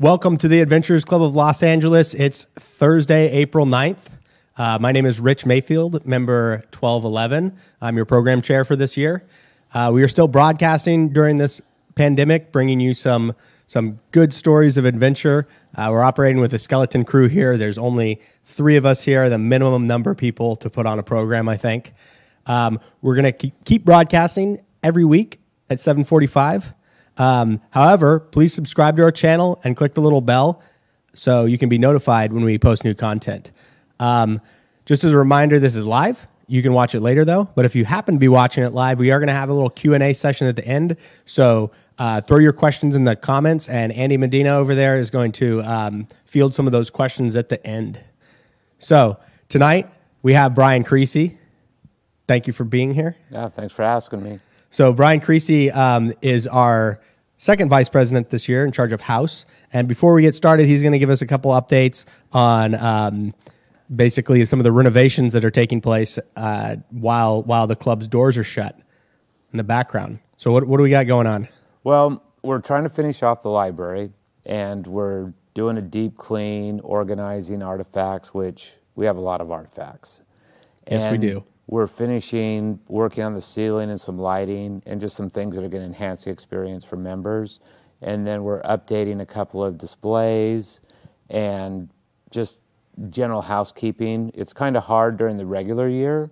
Welcome to the Adventurers Club of Los Angeles. It's Thursday, April 9th. Uh, my name is Rich Mayfield, member 1211. I'm your program chair for this year. Uh, we are still broadcasting during this pandemic, bringing you some some good stories of adventure. Uh, we're operating with a skeleton crew here. There's only three of us here, the minimum number of people to put on a program, I think. Um, we're going to keep broadcasting every week at 745. Um, however, please subscribe to our channel and click the little bell so you can be notified when we post new content. Um, just as a reminder, this is live. You can watch it later though. But if you happen to be watching it live, we are going to have a little Q and A session at the end. So uh, throw your questions in the comments, and Andy Medina over there is going to um, field some of those questions at the end. So tonight we have Brian Creasy. Thank you for being here. Yeah, thanks for asking me. So Brian Creasy um, is our second vice president this year in charge of House. And before we get started, he's going to give us a couple updates on um, basically some of the renovations that are taking place uh, while while the club's doors are shut in the background. So what what do we got going on? Well, we're trying to finish off the library, and we're doing a deep clean, organizing artifacts, which we have a lot of artifacts. Yes, and we do. We're finishing working on the ceiling and some lighting and just some things that are going to enhance the experience for members. And then we're updating a couple of displays and just general housekeeping. It's kind of hard during the regular year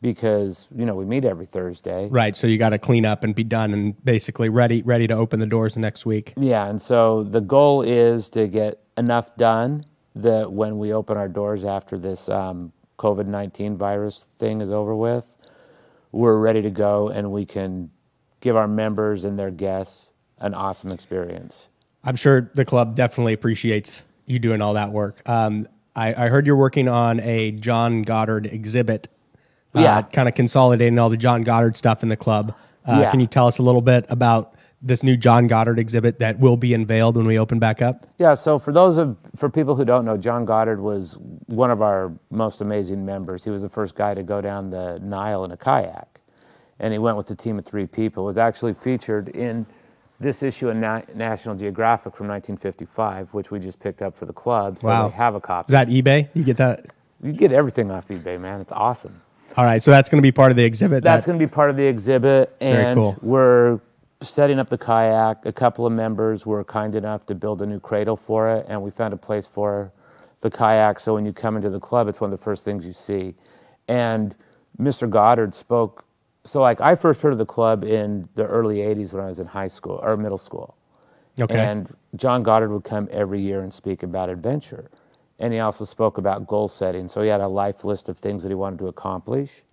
because you know we meet every Thursday. Right. So you got to clean up and be done and basically ready ready to open the doors next week. Yeah, and so the goal is to get enough done that when we open our doors after this um, COVID nineteen virus thing is over with, we're ready to go and we can give our members and their guests an awesome experience. I'm sure the club definitely appreciates you doing all that work. Um, I, I heard you're working on a John Goddard exhibit uh, Yeah. kind of consolidating all the John Goddard stuff in the club. Uh, Yeah. Can you tell us a little bit about this new John Goddard exhibit that will be unveiled when we open back up? Yeah, so for those of for people who don't know, John Goddard was one of our most amazing members. He was the first guy to go down the Nile in a kayak, and he went with a team of three people. It was actually featured in this issue of Na- National Geographic from 1955, which we just picked up for the club. So Wow. they have a copy. Is that eBay? You get that? you get everything off eBay, man. It's awesome. All right, so that's going to be part of the exhibit. That's that- going to be part of the exhibit, Very and cool. we're setting up the kayak. A couple of members were kind enough to build a new cradle for it, and we found a place for the kayak. So when you come into the club, it's one of the first things you see. And Mr. Goddard spoke. So like I first heard of the club in the early '80s when I was in high school or middle school. Okay. And John Goddard would come every year and speak about adventure. And he also spoke about goal setting. So he had a life list of things that he wanted to accomplish.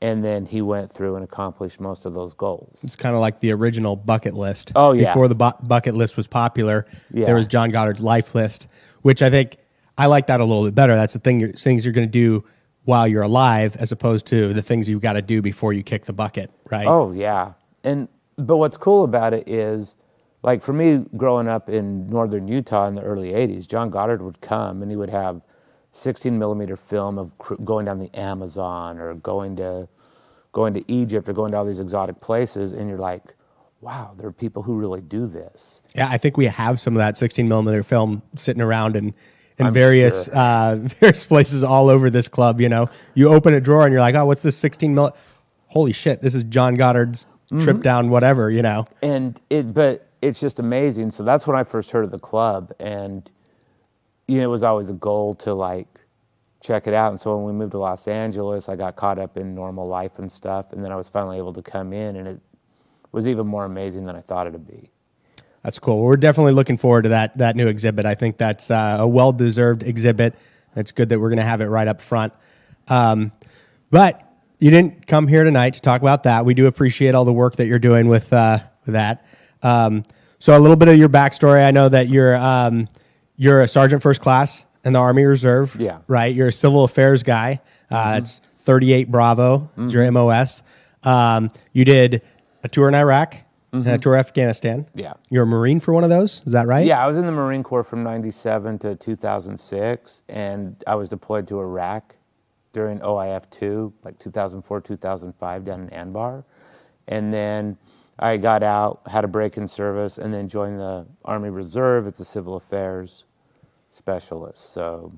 And then he went through and accomplished most of those goals. It's kind of like the original bucket list. Oh, yeah. Before the bu- bucket list was popular, Yeah. there was John Goddard's life list, which I think I like that a little bit better. That's the thing, you're, things you're going to do while you're alive, as opposed to the things you've got to do before you kick the bucket, right? Oh yeah, and but what's cool about it is, like for me, growing up in northern Utah in the early '80s, John Goddard would come and he would have 16 millimeter film of cr- going down the Amazon or going to going to Egypt or going to all these exotic places, and you're like, wow, there are people who really do this. Yeah, I think we have some of that 16 millimeter film sitting around in in I'm various sure. uh, various places all over this club. You know, you open a drawer and you're like, oh, what's this 16 mil? Holy shit, this is John Goddard's Mm-hmm. trip down whatever. You know, and it but it's just amazing so that's when i first heard of the club and you know it was always a goal to like check it out and so when we moved to los angeles i got caught up in normal life and stuff and then i was finally able to come in and it was even more amazing than i thought it'd be That's cool. We're definitely looking forward to that that new exhibit. I think that's uh, a well deserved exhibit. It's good that we're going to have it right up front. Um, but you didn't come here tonight to talk about that. We do appreciate all the work that you're doing with, uh, with that. Um, so a little bit of your backstory. I know that you're um, you're a sergeant first class in the Army Reserve. Yeah. Right. You're a civil affairs guy. Uh, It's 38 Bravo. Is your MOS. Um, you did a tour in Iraq and a tour in Afghanistan. Yeah. You're a Marine for one of those. Is that right? yeah i was in the marine corps from 97 to 2006 and i was deployed to iraq during oif2 like 2004 2005 down in anbar and then I got out, had a break in service, and then joined the Army Reserve as a civil affairs specialist. So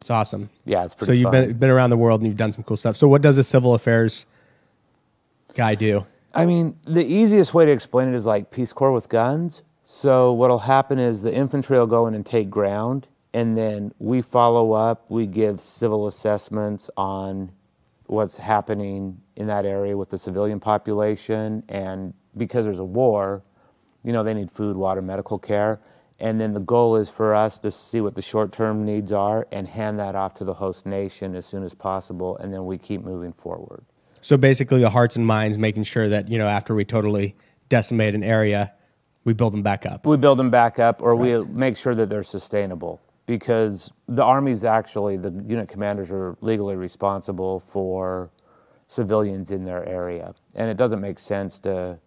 It's awesome. yeah, it's pretty. So you've fun. been been around the world and you've done some cool stuff. So what does a civil affairs guy do? I mean, the easiest way to explain it is like Peace Corps with guns. So what'll happen is the infantry will go in and take ground, and then we follow up. We give civil assessments on what's happening in that area with the civilian population, and because there's a war, you know, they need food, water, medical care. And then the goal is for us to see what the short-term needs are and hand that off to the host nation as soon as possible, and then we keep moving forward. So basically, the hearts and minds, making sure that you know after we totally decimate an area, we build them back up. we build them back up or we make sure that they're sustainable because the army's actually the unit commanders are legally responsible for civilians in their area and it doesn't make sense to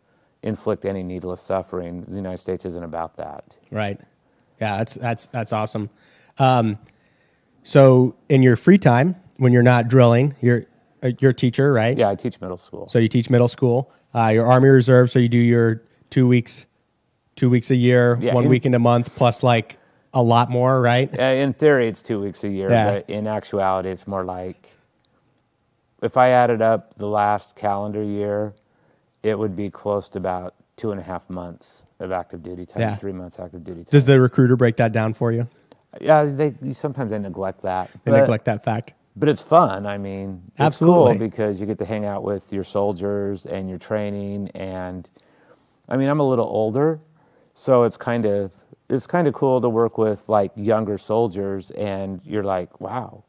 inflict any needless suffering the united states isn't about that Right. Yeah, that's that's that's awesome. Um, so in your free time, when you're not drilling, you're uh, you're a teacher, right? yeah i teach middle school So you teach middle school. Uh, your Army Reserve, so you do your two weeks, two weeks a year, Yeah, one in- weekend a month, plus like a lot more, right? In theory it's two weeks a year Yeah. but in actuality it's more like if i added up the last calendar year it would be close to about two and a half months of active duty time Yeah. three months active duty time Does the recruiter break that down for you? Yeah, they sometimes they neglect that. They but, neglect that fact. but it's fun. I mean, it's Absolutely. cool because you get to hang out with your soldiers and your training. And I mean, I'm a little older, so it's kind of it's kind of cool to work with like younger soldiers, and you're like, wow.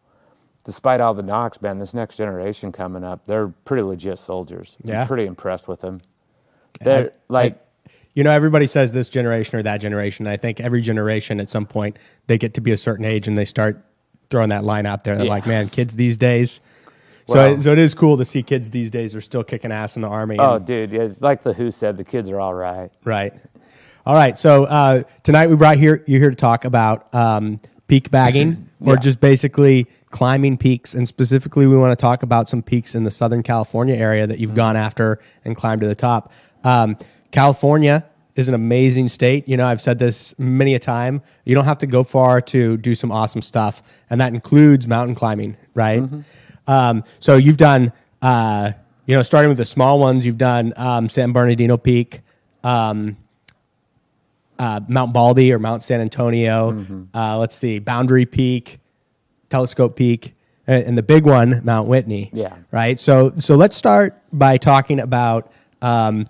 Despite all the knocks, man, this next generation coming up, they're pretty legit soldiers. Yeah. I'm pretty impressed with them. They're like, You know, everybody says this generation or that generation. I think every generation at some point they get to be a certain age and they start throwing that line out there. They're Yeah. like, man, kids these days. So, Well- so it is cool to see kids these days are still kicking ass in the army. oh, and- dude, yeah, it's like the Who said, the kids are all right. Right. All right. So uh, tonight we brought here you here to talk about um, peak bagging or just basically climbing peaks, and specifically we want to talk about some peaks in the Southern California area that you've Mm-hmm. gone after and climbed to the top. Um, California is an amazing state. You know, I've said this many a time. You don't have to go far to do some awesome stuff, and that includes mountain climbing. Right. Mm-hmm. Um, so you've done. Uh, you know, starting with the small ones, you've done um, San Bernardino Peak, um, uh, Mount Baldy or Mount San Antonio. Mm-hmm. Uh, let's see, Boundary Peak, Telescope Peak, and, and the big one, Mount Whitney. Yeah. Right. So, so let's start by talking about um,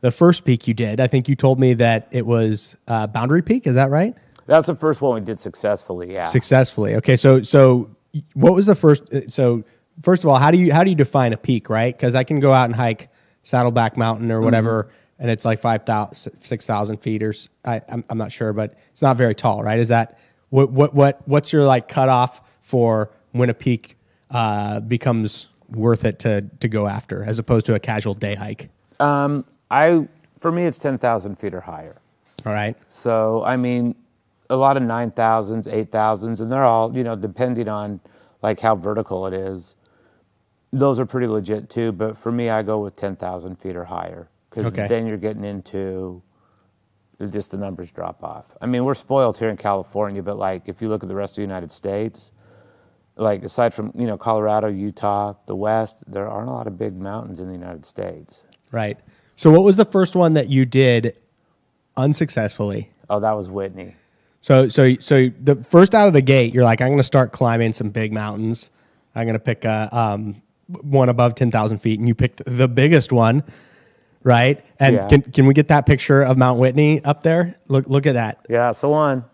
the first peak you did. I think you told me that it was uh, Boundary Peak. Is that right? That's the first one we did successfully. Yeah. Successfully. Okay. So, so what was the first? uh, So, first of all, how do you how do you define a peak? Right? Because I can go out and hike Saddleback Mountain or whatever. And it's like 5,000, 6,000 feet or I, am I'm not sure, but it's not very tall, right? Is that what, what, what, what's your like cutoff for when a peak uh, becomes worth it to, to go after as opposed to a casual day hike? Um, I for me it's ten thousand feet or higher. All right. So I mean, a lot of nine thousands, eight thousands, and they're all you know depending on like how vertical it is. Those are pretty legit too, but for me, I go with ten thousand feet or higher because Okay. then you're getting into just the numbers drop off. I mean, we're spoiled here in California, but like if you look at the rest of the United States, like aside from you know Colorado, Utah, the West, there aren't a lot of big mountains in the United States. Right. So what was the first one that you did unsuccessfully? Oh, that was Whitney. So, so, so the first out of the gate, you're like, I'm going to start climbing some big mountains. I'm going to pick a, um, one above 10,000 feet. And you picked the biggest one, right? And Yeah. can, can we get that picture of Mount Whitney up there? Look, look at that. Yeah, so one.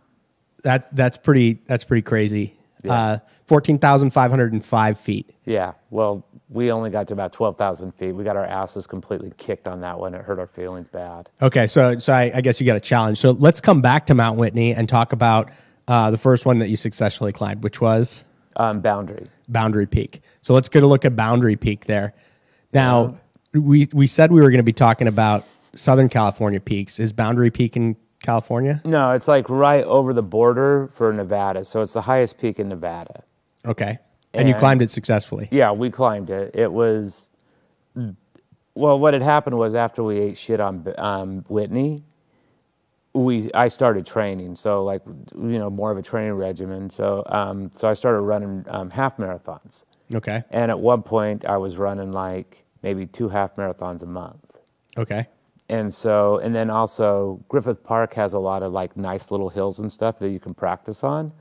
That's, that's pretty, that's pretty crazy. Yeah. Uh, 14,505 feet. Yeah, well, we only got to about 12,000 feet. We got our asses completely kicked on that one. It hurt our feelings bad. Okay. So, so I, I guess you got a challenge. So let's come back to Mount Whitney and talk about, uh, the first one that you successfully climbed, which was? Um, boundary. Boundary Peak. So let's get a look at Boundary Peak there. Now, we we said we were going to be talking about Southern California peaks. Is Boundary Peak in California? No, it's like right over the border for Nevada. So it's the highest peak in Nevada. Okay. And, you climbed it successfully. Yeah, we climbed it. It was Well, what had happened was after we ate shit on um, Whitney, we I started training. So like you know more of a training regimen. So um, so I started running um, half marathons. Okay. And at one point, I was running like maybe two half marathons a month. Okay. And so, and then also, Griffith Park has a lot of like nice little hills and stuff that you can practice on.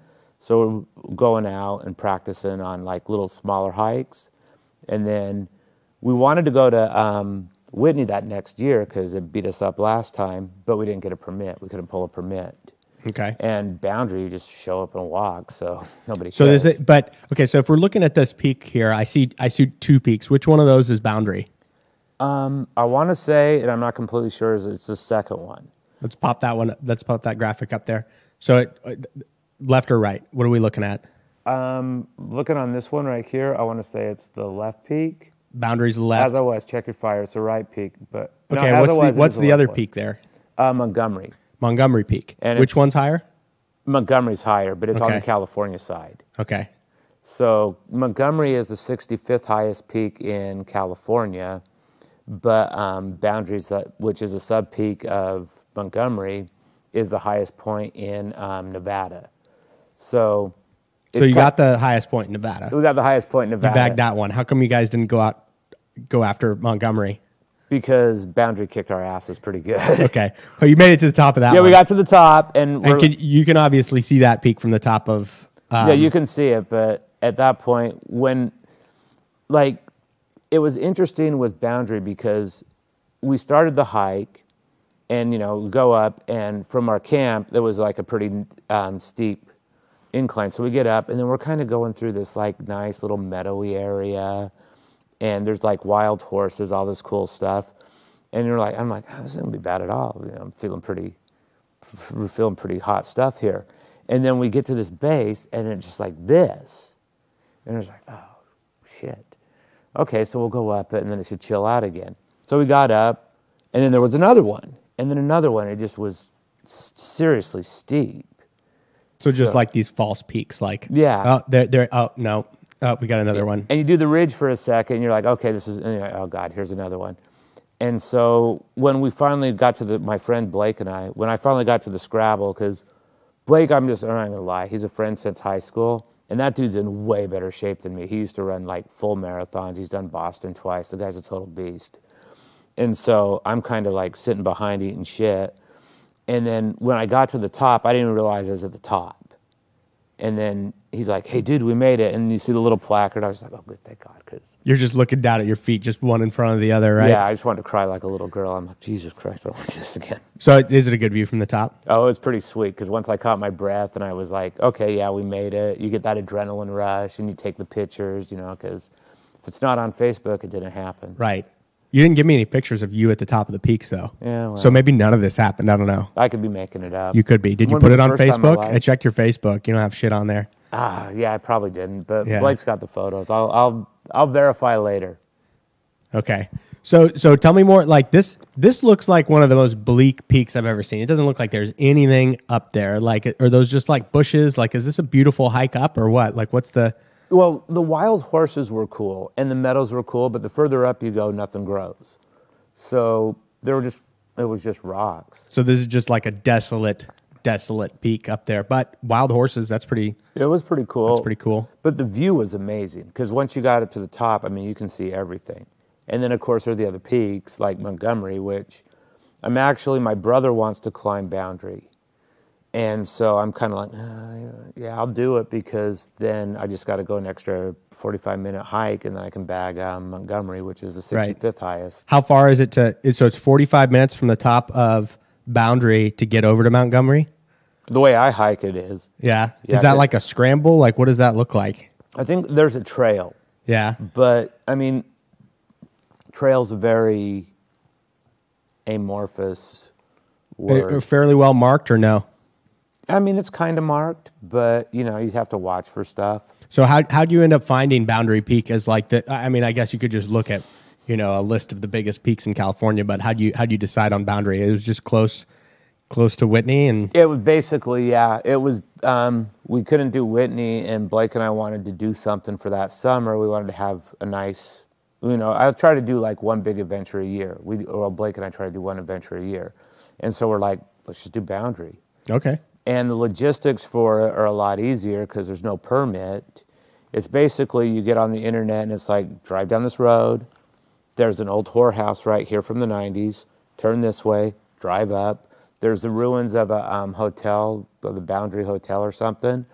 So, we're going out and practicing on like little smaller hikes. And then we wanted to go to um, Whitney that next year because it beat us up last time, but we didn't get a permit. We couldn't pull a permit. Okay. And Boundary, you just show up and walk, so nobody. So cares. is it? But okay. So if we're looking at this peak here, I see I see two peaks. Which one of those is Boundary? Um, I want to say, and I'm not completely sure, is it's the second one. Let's pop that one. Let's pop that graphic up there. So it, uh, left or right? What are we looking at? Um, looking on this one right here, I want to say it's the left peak. Boundaries left. As I was, check your fire. It's the right peak, but okay. as what's the was, what's is the other one. peak there? Uh, Montgomery. Montgomery Peak. And Which one's higher? Montgomery's higher, but it's on the California side. Okay. So Montgomery is the 65th highest peak in California, but um, Boundaries, which is a sub peak of Montgomery, is the highest point in um, Nevada. So, So you got the highest point in Nevada. we got the highest point in You Nevada bagged that one. How come you guys didn't go out go after Montgomery? because Boundary kicked our asses pretty good. Okay. But you made it to the top of that yeah, one. we got to the top, and, and can, you can obviously see that peak from the top of um, yeah, you can see it, but at that point, when like it was interesting with Boundary because we started the hike, and you know go up, and from our camp there was like a pretty um, steep incline. So we get up, and then we're kind of going through this like nice little meadowy area, and there's like wild horses, all this cool stuff, and you're like, I'm like, oh, this isn't gonna be bad at all. You know, I'm feeling pretty we're feeling pretty hot stuff here. And then we get to this base, and it's just like this. And it's like, oh, shit. Okay, so we'll go up and then it should chill out again. So we got up, and then there was another one, and then another one. It just was seriously steep. So just so- like these false peaks like Yeah. Oh, there there oh no. Oh, we got another one. And you do the ridge for a second, and you're like, okay, this is, and you're like, oh God, here's another one. And so when we finally got to the, my friend Blake and I, when I finally got to the Scrabble, because Blake, I'm just, I'm not gonna lie, he's a friend since high school, and that dude's in way better shape than me. He used to run like full marathons. He's done Boston twice. The guy's a total beast. And so I'm kind of like sitting behind eating shit. And then when I got to the top, I didn't even realize I was at the top. And then he's like, "Hey, dude, we made it!" And you see the little placard. I was like, "Oh, good, thank God," because You're just looking down at your feet, just one in front of the other, right? yeah, I just wanted to cry like a little girl. I'm like, Jesus Christ, I don't want to do this again. So is it a good view from the top? Oh, it was pretty sweet because once I caught my breath and I was like, okay, yeah, we made it. You get that adrenaline rush and you take the pictures, you know, because if it's not on Facebook, it didn't happen. Right. You didn't give me any pictures of you at the top of the peaks, though. Yeah, So maybe none of this happened. I don't know. I could be making it up. You could be. Did you Wouldn't put be it the on first time in my Facebook? life. I checked your Facebook. You don't have shit on there. Ah, yeah, I probably didn't, but Yeah. Blake's got the photos. I'll, I'll, I'll verify later. Okay. So so tell me more. Like this this looks like one of the most bleak peaks I've ever seen. It doesn't look like there's anything up there. Like are those just like bushes? Like is this a beautiful hike up or what? Like what's the Well, the wild horses were cool and the meadows were cool, but the further up you go, nothing grows. So there were just, it was just rocks. so this is just like a desolate desolate peak up there. But wild horses, that's pretty It was pretty cool. that's pretty cool. But the view was amazing because once you got up to the top, I mean, you can see everything. And then, of course, there are the other peaks like Montgomery, which I'm actually, my brother wants to climb Boundary. And so I'm kind of like, uh, yeah, I'll do it because then I just got to go an extra 45 minute hike and then I can bag um, Montgomery, which is the 65th Right. highest. How far is it to it- so it's 45 minutes from the top of Boundary to get over to Montgomery? The way I hike it is, Yeah. Yeah, is that it- like a scramble? Like what does that look like? I think there's a trail. Yeah. But I mean, trail's a very amorphous word. Fairly well marked or no? I mean, it's kind of marked, but you know, you have to watch for stuff. So how how do you end up finding Boundary Peak as like the? I mean, I guess you could just look at you know a list of the biggest peaks in California, but how do you how do you decide on Boundary? It was just close close to Whitney, and It was basically, yeah, it was. Um, we couldn't do Whitney, and Blake and I wanted to do something for that summer. We wanted to have a nice you know, I try to do like one big adventure a year. We, well, Blake and I try to do one adventure a year, and so we're like, let's just do Boundary. Okay. And the logistics for it are a lot easier because there's no permit. It's basically you get on the internet and it's like drive down this road. There's an old whorehouse right here from the 90s. Turn this way, drive up. There's the ruins of a um, hotel, the Boundary Hotel or something.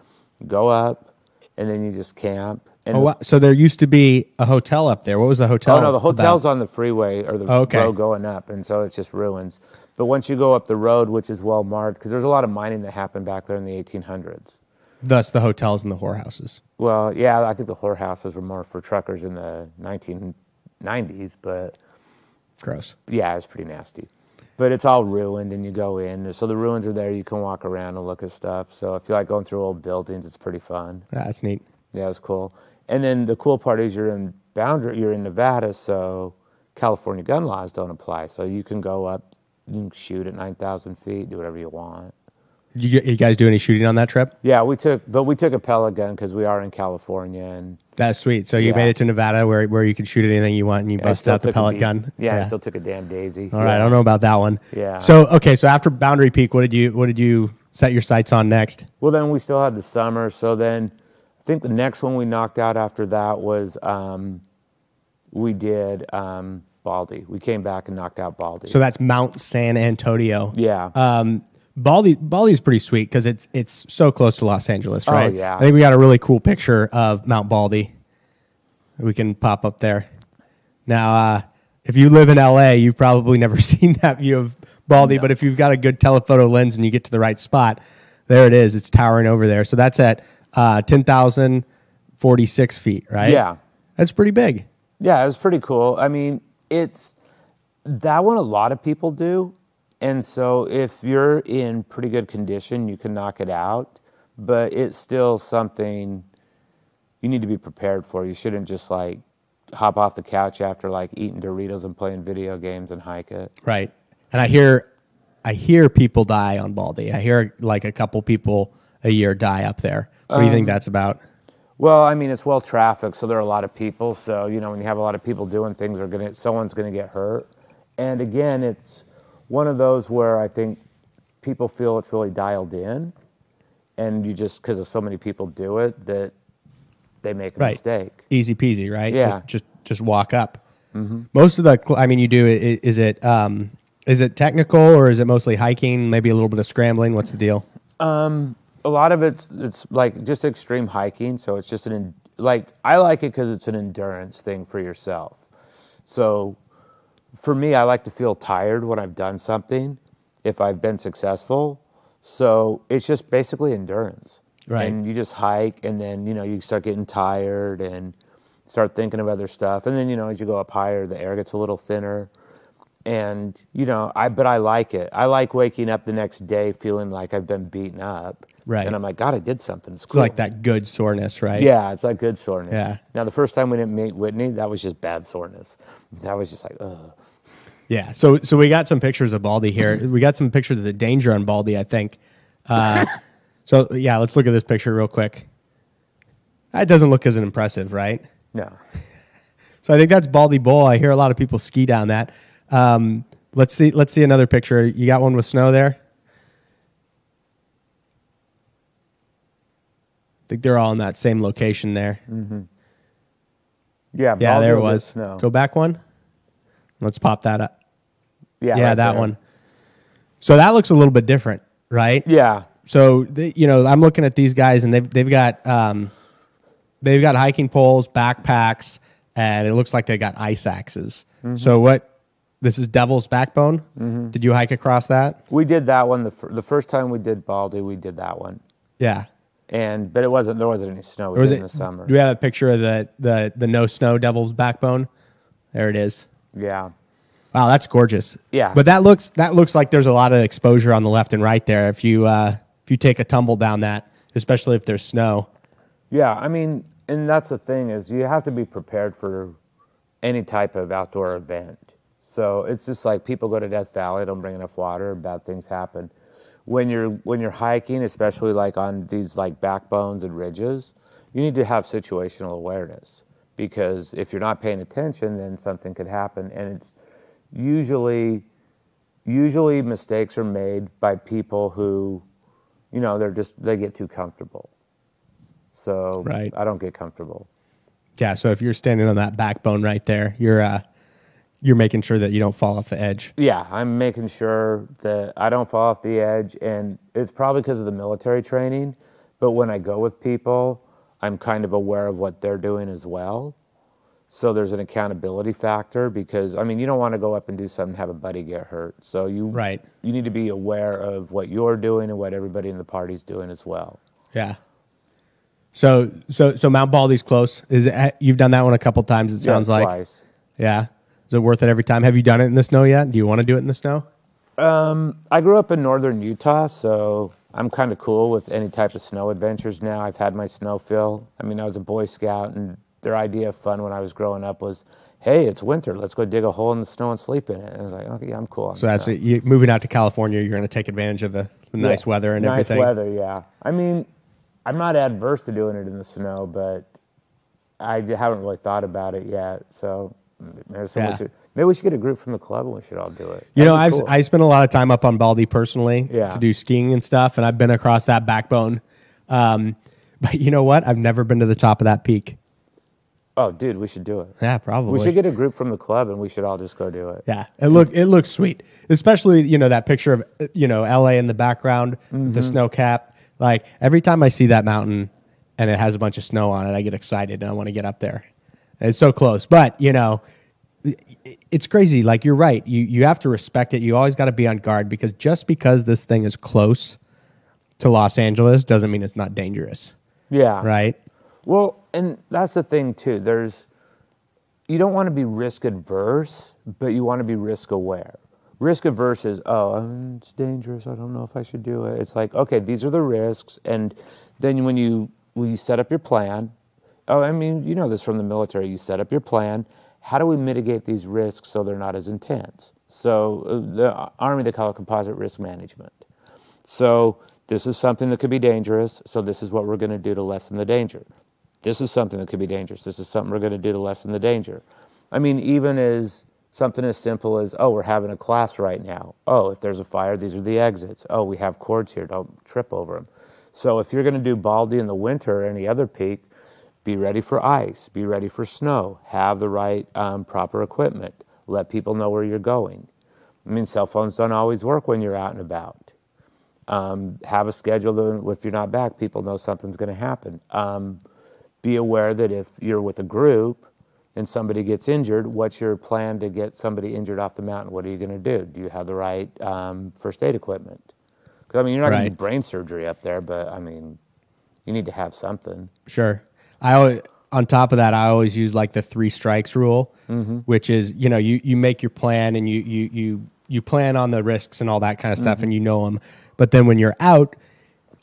Go up, and then you just camp. And Oh, wow. so there used to be a hotel up there. What was the hotel? Oh no, the about? hotel's on the freeway or the Oh, okay. road going up, and so it's just ruins. But once you go up the road, which is well marked, because there's a lot of mining that happened back there in the 1800s. Thus, the hotels and the whorehouses. Well, yeah, I think the whorehouses were more for truckers in the 1990s, but Gross. yeah, it's pretty nasty. But it's all ruined, and you go in. So the ruins are there. You can walk around and look at stuff. So if you like going through old buildings, it's pretty fun. Yeah, That's neat. Yeah, it's cool. And then the cool part is you're in boundary, you're in Nevada, so California gun laws don't apply. So you can go up, you can shoot at 9,000 feet, do whatever you want. You, you guys do any shooting on that trip? Yeah, we took, but we took a pellet gun because we are in California, and That's sweet. So you Yeah. made it to Nevada where, where you can shoot anything you want and you I bust out the pellet gun. Yeah, I still took a damn daisy. All right, I don't know about that one. Yeah. So okay, so after Boundary Peak, what did you what did you set your sights on next? Well, then we still had the summer. So then I think the next one we knocked out after that was um, we did um, Baldy. We came back and knocked out Baldy. So that's Mount San Antonio. yeah. Um, Baldy Baldy's pretty sweet because it's it's so close to Los Angeles, Oh, right? yeah. I think we got a really cool picture of Mount Baldy. We can pop up there. Now, uh, if you live in LA, you've probably never seen that view of Baldy, but if you've got a good telephoto lens and you get to the right spot, there it is. It's towering over there. So that's at uh, 10,046 feet, right? Yeah. That's pretty big. Yeah, it was pretty cool. I mean, it's that one a lot of people do. And so if you're in pretty good condition, you can knock it out, but it's still something you need to be prepared for. You shouldn't just like hop off the couch after like eating Doritos and playing video games and hike it. Right. And I hear I hear people die on Baldy. I hear like a couple people a year die up there. What do you think Um, that's about? Well, I mean, it's well trafficked, so there are a lot of people. So you know, when you have a lot of people doing things, are gonna someone's gonna get hurt. And again, it's one of those where I think people feel it's really dialed in, and you just because of so many people do it that they make a Right. mistake. Easy peasy, right? Yeah. Mm-hmm. Just just, just walk up. Most of the I mean you do is it um is it technical or is it mostly hiking, maybe a little bit of scrambling? What's the deal? A lot of it's it's like just extreme hiking, so it's just an like I like it because it's an endurance thing for yourself. So for me, I like to feel tired when I've done something if I've been successful. So it's just basically endurance. Right. And you just hike and then, you know, you start getting tired and start thinking of other stuff. And then, you know, as you go up higher, the air gets a little thinner. And, you know, I but I like it. I like waking up the next day feeling like I've been beaten up. Right. And I'm like, God, I did something. It's It's cool. like that good soreness, right? Yeah, it's like good soreness. Yeah. Now the first time we didn't meet Whitney, that was just bad soreness. That was just like, ugh. Yeah. So so we got some pictures of Baldy here. We got some pictures of the danger on Baldy, I think. Uh, so yeah, let's look at this picture real quick. That doesn't look as impressive, right? No. So I think that's Baldy Bowl. I hear a lot of people ski down that. Um, let's see. Let's see another picture. You got one with snow there. I think they're all in that same location there. Yeah. Yeah, there it was. Snow. Go back one. Let's pop that up. Yeah, Yeah, right that there. one. So that looks a little bit different, right? Yeah. So the, you know, I'm looking at these guys, and they've they've got um, they've got hiking poles, backpacks, and it looks like they got ice axes. Mm-hmm. So what? This is Devil's Backbone. Did you hike across that? We did that one the, fir- the first time we did Baldy. We did that one, Yeah. and but it wasn't there wasn't any snow. We was it in the summer. Do we have a picture of the the the no snow Devil's Backbone? There it is. Yeah. Wow, that's gorgeous. Yeah. But that looks that looks like there's a lot of exposure on the left and right there. If you uh, if you take a tumble down that, especially if there's snow. Yeah. I mean, and that's the thing is you have to be prepared for any type of outdoor event. So it's just like people go to Death Valley, don't bring enough water, bad things happen. When you're when you're hiking, especially like on these like backbones and ridges, you need to have situational awareness because if you're not paying attention, then something could happen. And it's usually, usually mistakes are made by people who, you know, they're just, they get too comfortable. So Right. I don't get comfortable. Yeah. So if you're standing on that backbone right there, you're uh, you're making sure that you don't fall off the edge. Yeah, I'm making sure that I don't fall off the edge, and it's probably because of the military training. But when I go with people, I'm kind of aware of what they're doing as well. So there's an accountability factor because I mean you don't want to go up and do something and have a buddy get hurt. So you Right. you need to be aware of what you're doing and what everybody in the party's doing as well. Yeah. So so so Mount Baldy's close. Is it, you've done that one a couple times? It sounds Yeah, like. twice. Yeah. Is it worth it every time? Have you done it in the snow yet? Do you want to do it in the snow? Um, I grew up in northern Utah, so I'm kind of cool with any type of snow adventures now. I've had my snow fill. I mean, I was a Boy Scout, and their idea of fun when I was growing up was, hey, it's winter. Let's go dig a hole in the snow and sleep in it. And I was like, okay, yeah, I'm cool. So that's it. You, moving out to California, you're going to take advantage of the, the nice weather and nice everything. Nice weather, yeah. I mean, I'm not adverse to doing it in the snow, but I haven't really thought about it yet. So maybe, Yeah. should- maybe we should get a group from the club and we should all do it. You know, That'd I've cool. I spent a lot of time up on Baldy personally Yeah. to do skiing and stuff, and I've been across that backbone. Um, but you know what? I've never been to the top of that peak. oh, dude, we should do it. Yeah, probably. We should get a group from the club and we should all just go do it. Yeah, it look it looks sweet, especially you know that picture of you know L.A. in the background, Mm-hmm. the snow cap. Like every time I see that mountain and it has a bunch of snow on it, I get excited and I want to get up there. It's so close, but you know, it's crazy. Like you're right, you you have to respect it. You always got to be on guard because just because this thing is close to Los Angeles doesn't mean it's not dangerous, Yeah. right? Well, and that's the thing too. There's you don't want to be risk adverse, but you want to be risk aware. Risk averse is, oh, it's dangerous. I don't know if I should do it. It's like, okay, these are the risks, and then when you when you set up your plan, oh, I mean, you know this from the military. You set up your plan. How do we mitigate these risks so they're not as intense? So uh, the Army they call it composite risk management. So this is something that could be dangerous. So this is what we're going to do to lessen the danger. This is something that could be dangerous. This is something we're going to do to lessen the danger. I mean, even as something as simple as, oh, we're having a class right now. Oh, if there's a fire, these are the exits. Oh, we have cords here. Don't trip over them. So if you're going to do Baldy in the winter or any other peak, be ready for ice. Be ready for snow. Have the right um, proper equipment. Let people know where you're going. I mean, cell phones don't always work when you're out and about um, have a schedule that if you're not back, people know something's going to happen. Um, be aware that if you're with a group and somebody gets injured, what's your plan to get somebody injured off the mountain? What are you going to do? Do you have the right um, first aid equipment? 'Cause, I mean, you're not going to Right. do brain surgery up there, but I mean, you need to have something. Sure. I always, on top of that, I always use like the three strikes rule, mm-hmm. which is you know you you make your plan and you you you you plan on the risks and all that kind of stuff and mm-hmm. you know them, but then when you're out,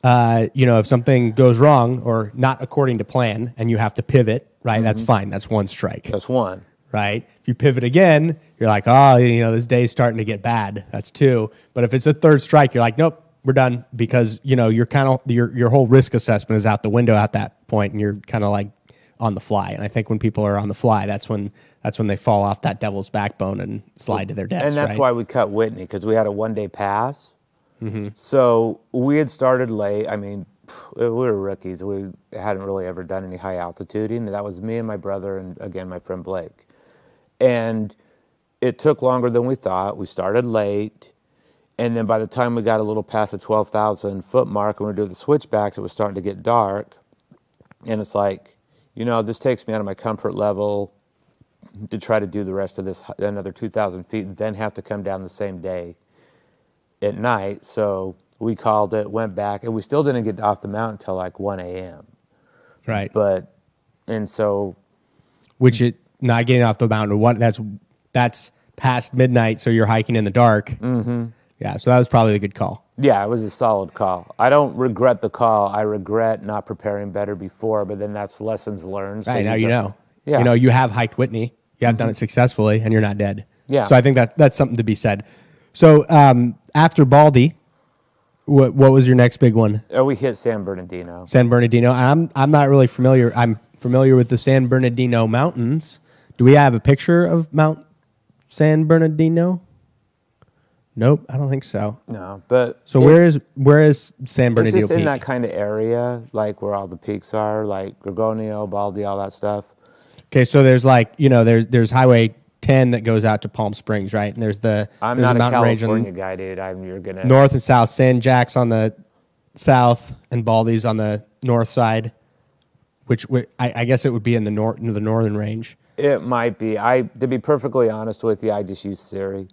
uh, you know if something goes wrong or not according to plan and you have to pivot, right? That's mm-hmm. fine. That's one strike, That's one. right? If you pivot again, you're like, oh, you know this day's starting to get bad. That's two. But if it's a third strike, you're like, nope. We're done because you know you're kind of your your whole risk assessment is out the window at that point, and you're kind of like on the fly. And I think when people are on the fly, that's when that's when they fall off that devil's backbone and slide to their deaths. and that's right? why we cut Whitney because we had a one day pass. Mm-hmm. So we had started late. I mean, we were rookies. We hadn't really ever done any high altituding. That was me and my brother, and again my friend Blake. And it took longer than we thought. We started late, and then by the time we got a little past the twelve thousand foot mark, when we were doing the switchbacks, it was starting to get dark. And it's like, you know, this takes me out of my comfort level to try to do the rest of this another 2,000 feet and then have to come down the same day at night. So we called it, went back, and we still didn't get off the mountain until like 1 a.m. right? But, and so, Which it not getting off the mountain. What that's that's past midnight, so you're hiking in the dark. Mm-hmm. Yeah, so that was probably a good call. yeah, it was a solid call. I don't regret the call. I regret not preparing better before, but then that's lessons learned. So Right now, you know. Yeah. Mm-hmm. You know, you have hiked Whitney. You have done it successfully, and you're not dead. Yeah. So I think that that's something to be said. So um, after Baldy, what what was your next big one? Oh, we hit San Bernardino. San Bernardino. I'm I'm not really familiar. I'm familiar with the San Bernardino Mountains, do we have a picture of Mount San Bernardino? Nope, I don't think so. No, but So it- where is where is San It's Bernardino just in Peak? that kind of area, like where all the peaks are, like Gorgonio, Baldy, all that stuff. Okay, so there's like you know there's there's Highway 10 that goes out to Palm Springs, right? And there's the I'm there's not a, mountain range on California the guy, dude. I'm you're gonna north and south. San Jack's on the south, and Baldy's on the north side. Which I, I guess it would be in the north, in the northern range. It might be. I to be perfectly honest with you, I just use Siri,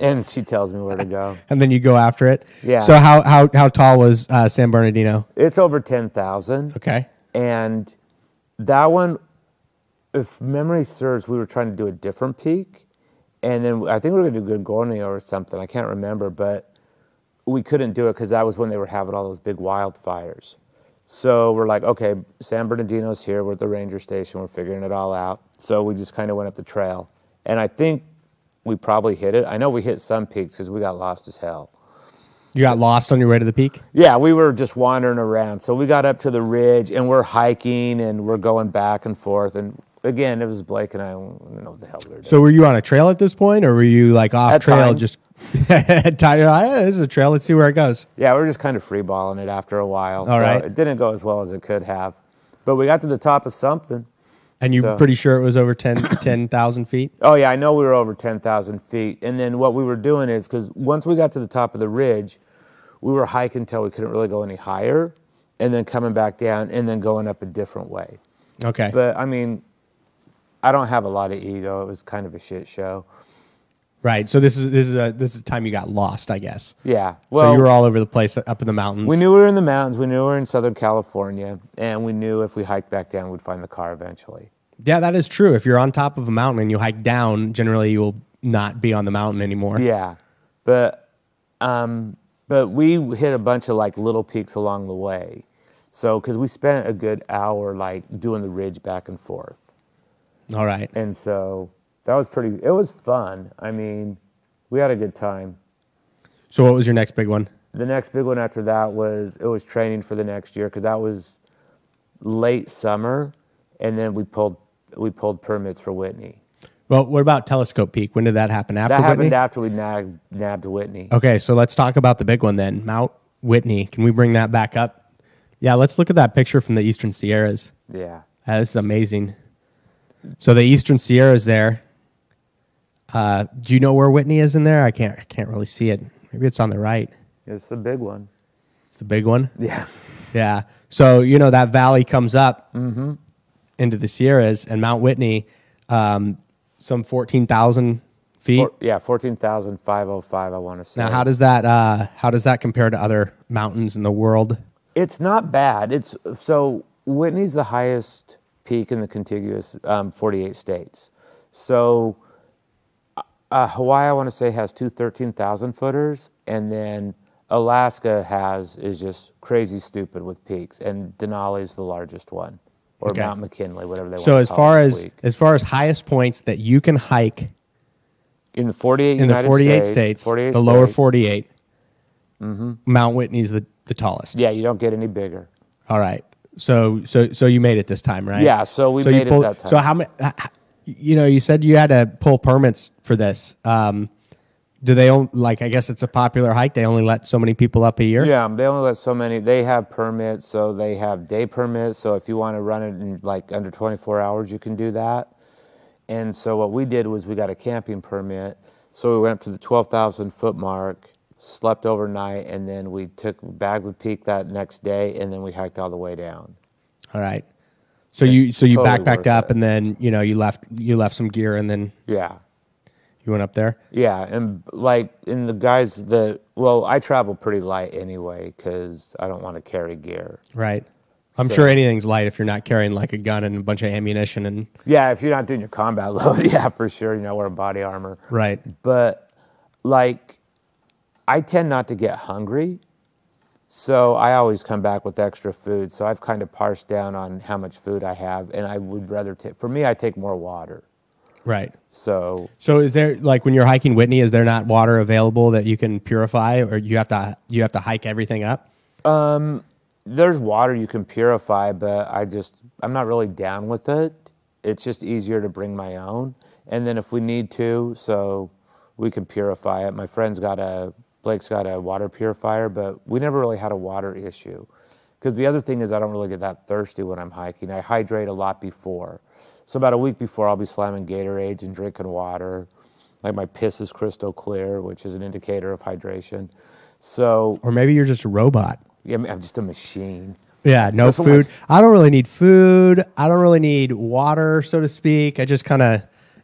and she tells me where to go. and then you go after it. Yeah. So how how how tall was uh, San Bernardino? It's over ten thousand, Okay. and that one, if memory serves, we were trying to do a different peak, and then I think we were going to do Gorgonio or something. I can't remember, but we couldn't do it because that was when they were having all those big wildfires. So we're like, okay, San Bernardino's here. We're at the ranger station. We're figuring it all out. So we just kind of went up the trail, and I think we probably hit it. I know we hit some peaks because we got lost as hell. You got lost on your way to the peak. Yeah, we were just wandering around. So we got up to the ridge and we're hiking and we're going back and forth. And again, it was Blake and I. I don't know what the hell we were doing. So were you on a trail at this point, or were you like off At trail? times. Just eye. This is a trail. Let's see where it goes. Yeah, we were just kind of freeballing it after a while. All so right. It didn't go as well as it could have. But we got to the top of something. And you're So- pretty sure it was over 10 10,000 feet. Oh, yeah, I know we were over 10,000 feet. And then what we were doing is because once we got to the top of the ridge, we were hiking until we couldn't really go any higher and then coming back down and then going up a different way. Okay. But I mean, I don't have a lot of ego. It was kind of a shit show. Right. So this is this is a this is a time you got lost, I guess. Yeah. so you were all over the place up in the mountains. we knew we were in the mountains. We knew we were in Southern California, and we knew if we hiked back down, we'd find the car eventually. Yeah, that is true. If you're on top of a mountain and you hike down, generally you will not be on the mountain anymore. Yeah, but um, but we hit a bunch of like little peaks along the way. So because we spent a good hour like doing the ridge back and forth, All right. and so that was pretty. It was fun. I mean, we had a good time. So what was your next big one? the next big one after that was it was training for the next year because that was late summer, and then we pulled we pulled permits for Whitney. Well, what about Telescope Peak? When did that happen? After That happened Whitney? after we nabbed, nabbed Whitney. Okay, so let's talk about the big one then. Mount Whitney. Can we bring that back up? Yeah, let's look at that picture from the Eastern Sierras. Yeah, this is amazing. So the Eastern Sierras there. Uh, do you know where Whitney is in there? I can't. I can't really see it. Maybe it's on the right. it's a big one. It's the big one. Yeah, Yeah. So you know that valley comes up into the Sierras, and Mount Whitney, um, some fourteen thousand feet. Four, yeah, fourteen thousand five hundred five. I want to say. now, how does that uh, how does that compare to other mountains in the world? It's not bad. It's so Whitney's the highest peak in the contiguous um, 48 states. So uh, Hawaii, I want to say, has two 13,000 footers, and then Alaska has is just crazy stupid with peaks, and Denali is the largest one, or Okay. Mount McKinley, whatever they want. So to as call far it as week. as far as highest points that you can hike in the 48 in the United 48 states, 48 the lower states, 48, Mount Whitney's the, the tallest. Yeah, you don't get any bigger. All right. So so so you made it this time, right? Yeah, so we you made it pulled- that time. So how many? You know, you said you had to pull permits for this. Um, do they only like? I guess it's a popular hike. They only let so many people up a year. Yeah, they only let so many. They have permits, so they have day permits. So if you want to run it in like under 24 hours, you can do that. And so what we did was we got a camping permit. So we went up to the 12,000 foot mark, slept overnight, and then we took the peak that next day, and then we hiked all the way down. All right. So you so you totally backpacked up it. and then you know you left you left some gear and then Yeah, you went up there. yeah, and like in the guys that well, I travel pretty light anyway because I don't want to carry gear. Right. I'm So- sure anything's light if you're not carrying like a gun and a bunch of ammunition and Yeah, if you're not doing your combat load, yeah, for sure, you know, wear body armor. right. but like I tend not to get hungry. So I always come back with extra food. So I've kind of parsed down on how much food I have and I would rather take for me I take more water. Right. So So is there like when you're hiking Whitney, is there not water available that you can purify, or you have to you have to hike everything up? Um, there's water you can purify, but I just I'm not really down with it. It's just easier to bring my own, and then if we need to, so we can purify it. My friend's got a Blake's got a water purifier, but we never really had a water issue. Because the other thing is, I don't really get that thirsty when I'm hiking. I hydrate a lot before. So, about a week before, I'll be slamming Gatorades and drinking water. Like my piss is crystal clear, which is an indicator of hydration. So, Or maybe you're just a robot. yeah, I'm just a machine. Yeah, no That's my food. I don't really need food. I don't really need water, so to speak. I just kind of,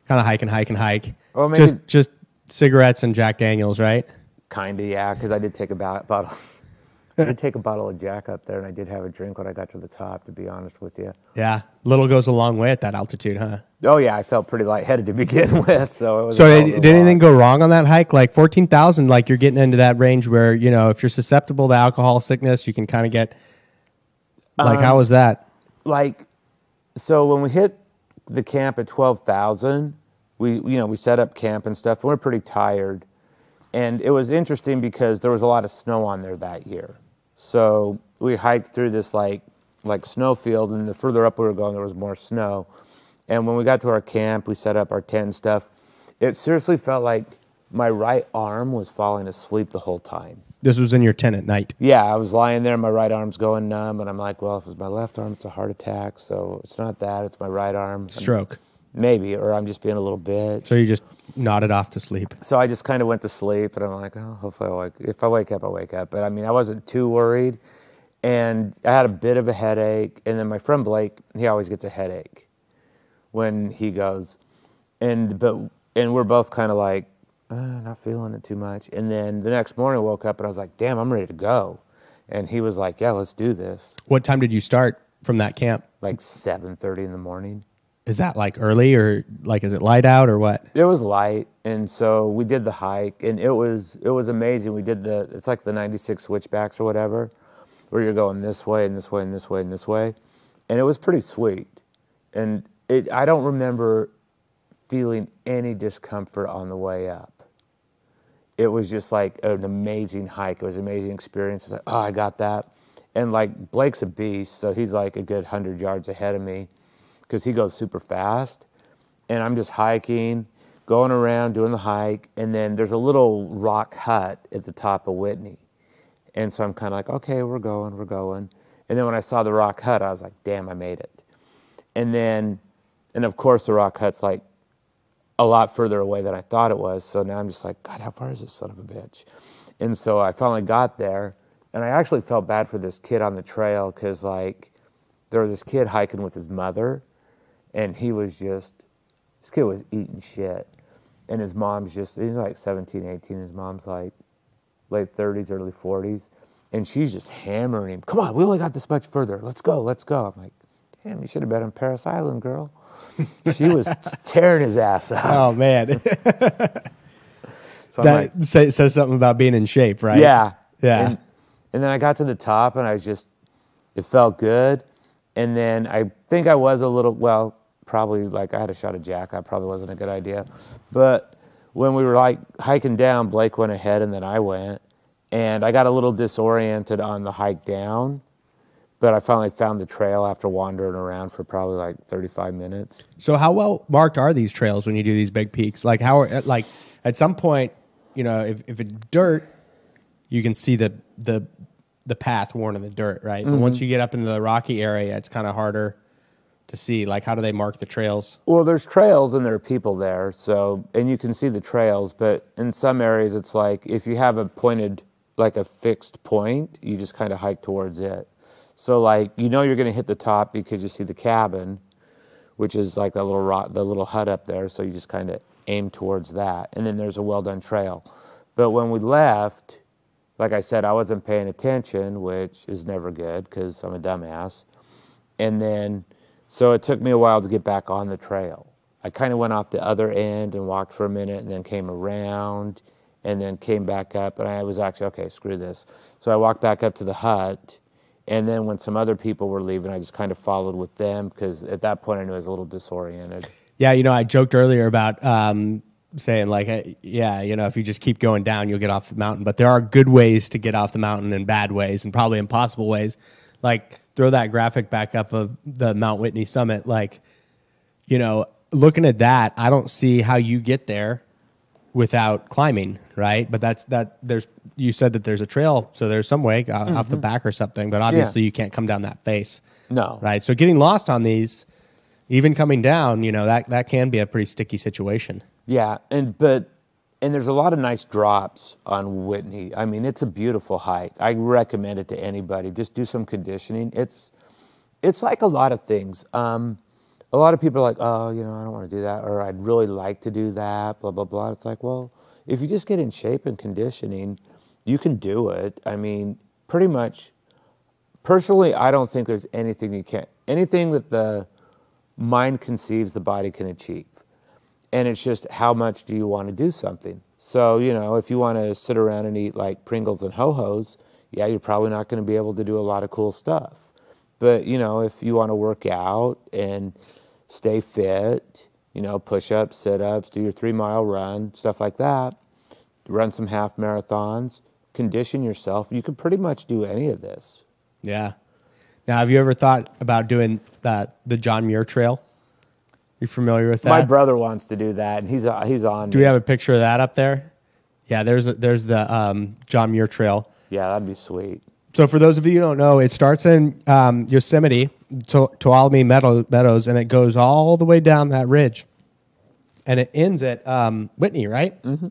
kind of hike and hike and hike. Well, maybe- just, just cigarettes and Jack Daniels, right? Kinda, yeah, because I did take a bottle. I did take a bottle of Jack up there, and I did have a drink when I got to the top. To be honest with you. Yeah, little goes a long way at that altitude, huh? Oh yeah, I felt pretty lightheaded to begin with, so it was. So did, anything go wrong on that hike? Like fourteen thousand, like you're getting into that range where you know if you're susceptible to alcohol sickness, you can kind of get. Like, Um, how was that? like so when we hit the camp at 12,000 we you know we set up camp and stuff and we're pretty tired and it was interesting because there was a lot of snow on there that year so we hiked through this like like snow field and the further up we were going there was more snow and when we got to our camp we set up our tent and stuff it seriously felt like my right arm was falling asleep the whole time This was in your tent at night. yeah, I was lying there, my right arm's going numb, and I'm like, well, if it's my left arm, it's a heart attack. So it's not that, it's my right arm. Stroke. Maybe, or I'm just being a little bitch. So you just nodded off to sleep. So I just kind of went to sleep, and I'm like, oh, hopefully I wake. If I wake up, I wake up. But I mean, I wasn't too worried, and I had a bit of a headache. And then my friend Blake, he always gets a headache when he goes, and but and we're both kind of like, uh, not feeling it too much. And then the next morning, I woke up and I was like, damn, I'm ready to go. And he was like, yeah, let's do this. What time did you start from that camp? Like 7:30 in the morning. Is that like early or like is it light out or what? It was light, and so we did the hike, and it was it was amazing. We did the it's like the 96 switchbacks or whatever, where you're going this way and this way and this way and this way, and it was pretty sweet. And it I don't remember feeling any discomfort on the way up. It was just like an amazing hike. It was an amazing experience. It's like oh I got that, and like Blake's a beast, so he's like a good hundred yards ahead of me, because he goes super fast and I'm just hiking, going around doing the hike, and then there's a little rock hut at the top of Whitney. And so I'm kind of like, okay, we're going, we're going. And then when I saw the rock hut, I was like, damn, I made it. And then, and of course, the rock hut's like a lot further away than I thought it was. So now I'm just like, God, how far is this son of a bitch? And so I finally got there, and I actually felt bad for this kid on the trail because, like, there was this kid hiking with his mother, and he was just, this kid was eating shit. And his mom's just, he's like 17, 18. His mom's like late 30s, early 40s. And she's just hammering him. Come on, we only got this much further. Let's go, let's go. I'm like, damn, you should have been on Parris Island, girl. she was tearing his ass up. Oh man, So that like, say, says something about being in shape, right? Yeah. Yeah. And, and then I got to the top and I was just, it felt good. And then I think I was a little, well, probably like I had a shot of Jack. That probably wasn't a good idea. But when we were like hiking down, Blake went ahead and then I went. And I got a little disoriented on the hike down. But I finally found the trail after wandering around for probably like 35 minutes. So how well marked are these trails when you do these big peaks? Like how are, like at some point, you know, if, if it's dirt, you can see the the the path worn in the dirt, right? But once mm-hmm. you get up into the rocky area, it's kind of harder to see. Like how do they mark the trails? Well, there's trails and there are people there, so and you can see the trails, but in some areas it's like if you have a pointed like a fixed point, you just kind of hike towards it. So like you know you're going to hit the top because you see the cabin, which is like that little rock, the little hut up there, so you just kind of aim towards that. And then there's a well done trail. But when we left, like I said, I wasn't paying attention, which is never good cuz I'm a dumbass. And then, so it took me a while to get back on the trail. I kind of went off the other end and walked for a minute and then came around and then came back up. And I was actually, okay, screw this. So I walked back up to the hut. And then when some other people were leaving, I just kind of followed with them because at that point I knew I was a little disoriented. Yeah, you know, I joked earlier about um, saying like, yeah, you know, if you just keep going down, you'll get off the mountain. But there are good ways to get off the mountain and bad ways, and probably impossible ways. like throw that graphic back up of the Mount Whitney summit. Like, you know, looking at that, I don't see how you get there without climbing, right? But that's that. There's you said that there's a trail, so there's some way uh, off the back or something. But obviously, you can't come down that face, No. right? So getting lost on these, even coming down, you know, that that can be a pretty sticky situation. Yeah, and but and there's a lot of nice drops on Whitney. I mean, it's a beautiful hike. I recommend it to anybody. Just do some conditioning. It's it's like a lot of things. Um, a lot of people are like, oh, you know, I don't want to do that, or I'd really like to do that. Blah blah blah. It's like, well, if you just get in shape and conditioning, you can do it. I mean, pretty much. Personally, I don't think there's anything you can't. Anything that the mind conceives, the body can achieve and it's just how much do you want to do something so you know if you want to sit around and eat like pringles and ho-hos yeah you're probably not going to be able to do a lot of cool stuff but you know if you want to work out and stay fit you know push-ups sit-ups do your three mile run stuff like that run some half marathons condition yourself you can pretty much do any of this Yeah. Now, have you ever thought about doing the the John Muir Trail? You familiar with that? my brother wants to do that and he's he's on Do we have a picture of that up there? Yeah, there's a, there's the um, John Muir Trail. yeah that'd be sweet So for those of you who don't know, it starts in um, Yosemite to Tuolumne Meadow, Meadows, and it goes all the way down that ridge, and it ends at um, Whitney, right? Mm-hmm.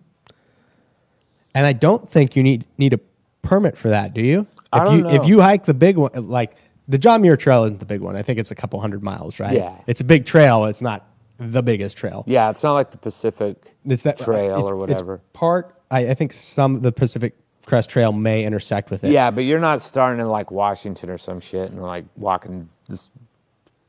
And I don't think you need need a permit for that, do you? I if don't you know. if you hike the big one, like the John Muir Trail isn't the big one. I think it's a couple hundred miles, right? Yeah. it's a big trail. It's not the biggest trail. yeah it's not like the pacific It's that uh, trail it's- or whatever part. I, I think some of the Pacific Crest Trail may intersect with it. Yeah, but you're not starting in like Washington or some shit and like walking this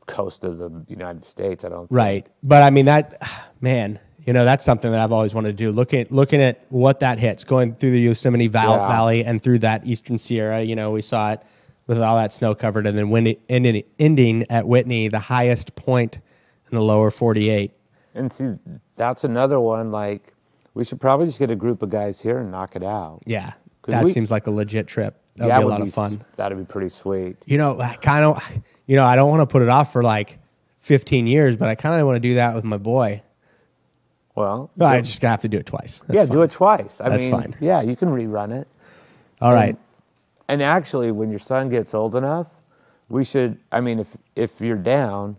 coast of the United States. I don't. Think. Right. But I mean that man, you know, that's something that I've always wanted to do. Looking at looking at what that hits, going through the Yosemite Val- Yeah. Valley and through that Eastern Sierra, you know, we saw it with all that snow covered and then when ending, ending at Whitney, the highest point in the lower 48. And see, that's another one. Like, we should probably just get a group of guys here and knock it out. Yeah, That we- seems like a legit trip. That would Yeah, be a lot be of fun. That'd be pretty sweet. You know, I kind of, you know, I don't want to put it off for like 15 years, but I kind of want to do that with my boy. Well, No, I just gonna have to do it twice. That's yeah, fine. do it twice. I That's mean, fine. Yeah, you can rerun it. All right. And actually, when your son gets old enough, we should. I mean, if if you're down,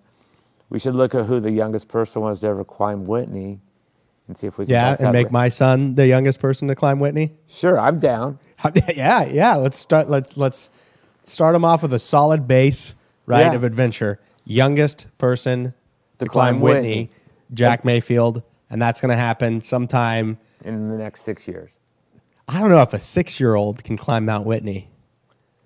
we should look at who the youngest person was to ever climb Whitney, and see if we can. Yeah, and make my son the youngest person to climb Whitney. Sure, I'm down. Yeah, yeah. Let's start. Let's let's start him off with a solid base, right, Yeah. of adventure. Youngest person to, climb, climb Whitney, Whitney. Jack Mayfield, and that's going to happen sometime. in the next six years. I don't know if a six-year-old can climb Mount Whitney.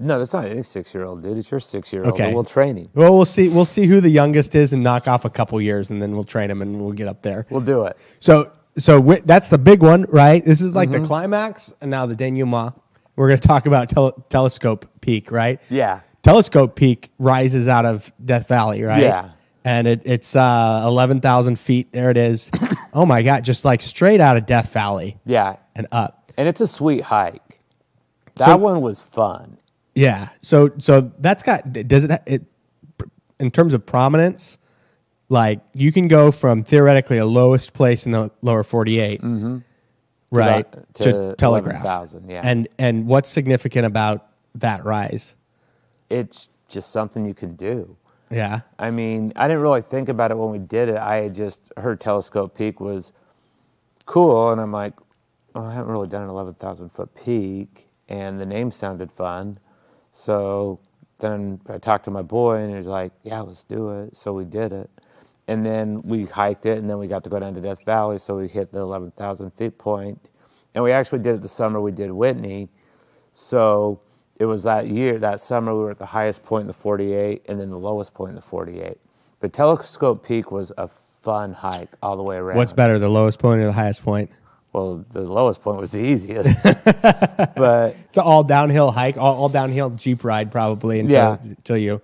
No, that's not any six-year-old, dude. It's your six-year-old. Okay. We'll train him. Well, we'll see. We'll see who the youngest is and knock off a couple years, and then we'll train him and we'll get up there. We'll do it. So, so that's the big one, right? This is like Mm-hmm. the climax, and now the denouement. We're going to talk about tel- Telescope Peak, right? Yeah. Telescope Peak rises out of Death Valley, right? Yeah. And it, it's uh, 11,000 feet. There it is. oh my God, just like straight out of Death Valley Yeah, and up. and it's a sweet hike. That So- one was fun. Yeah. So, so that's got, does it, it, in terms of prominence, like you can go from theoretically a lowest place in the lower 48, mm-hmm. right, that- to, to Telegraph. 11,000, yeah. And, and what's significant about that rise? It's just something you can do. Yeah. I mean, I didn't really think about it when we did it. I had just heard Telescope Peak was cool, and I'm like, oh, I haven't really done an 11,000 foot peak, and the name sounded fun. So then I talked to my boy, and he was like, yeah, let's do it. So we did it. And then we hiked it, and then we got to go down to Death Valley, so we hit the 11,000 feet. And we actually did it the summer we did Whitney. So it was that year, that summer, we were at the highest point in the 48 and then the lowest point in the 48. But Telescope Peak was a fun hike all the way around. What's better, the lowest point or the highest point? Well, the lowest point was the easiest. but It's an all downhill hike, all, all downhill Jeep ride probably until, Yeah. until you.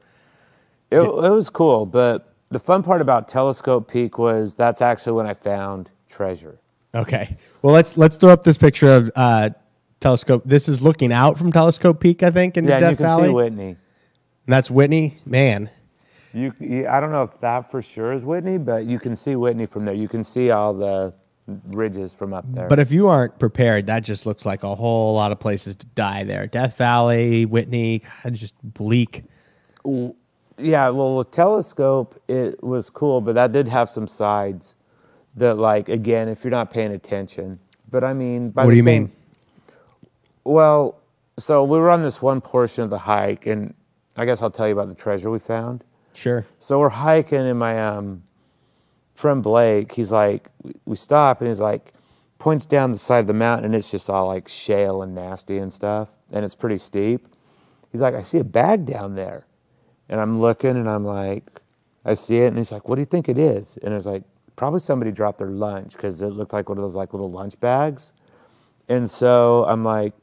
it, it was cool. But the fun part about Telescope Peak was that's actually when I found treasure. Okay. Well, let's let's throw up this picture of uh, telescope. This is looking out from Telescope Peak, I think, into Yeah, Death you can Valley. see Whitney. And that's Whitney. Man, You, you, I don't know if that for sure is Whitney, but you can see Whitney from there. You can see all the ridges from up there. But if you aren't prepared, that just looks like a whole lot of places to die there. Death Valley, Whitney, God, just bleak. yeah, well, with telescope, it was cool, but that did have some sides that, like, again, if you're not paying attention. But I mean, by What do you same- mean? Well, so we were on this one portion of the hike, and I guess I'll tell you about the treasure we found. Sure. So we're hiking, and my um, friend Blake, he's like, we- stop, and he's like, points down the side of the mountain, and it's just all like shale and nasty and stuff, and it's pretty steep. He's like, I see a bag down there, and I'm looking, and I'm like, I see it, and he's like, what do you think it is? And it's like, probably somebody dropped their lunch because it looked like one of those like little lunch bags, and so I'm like,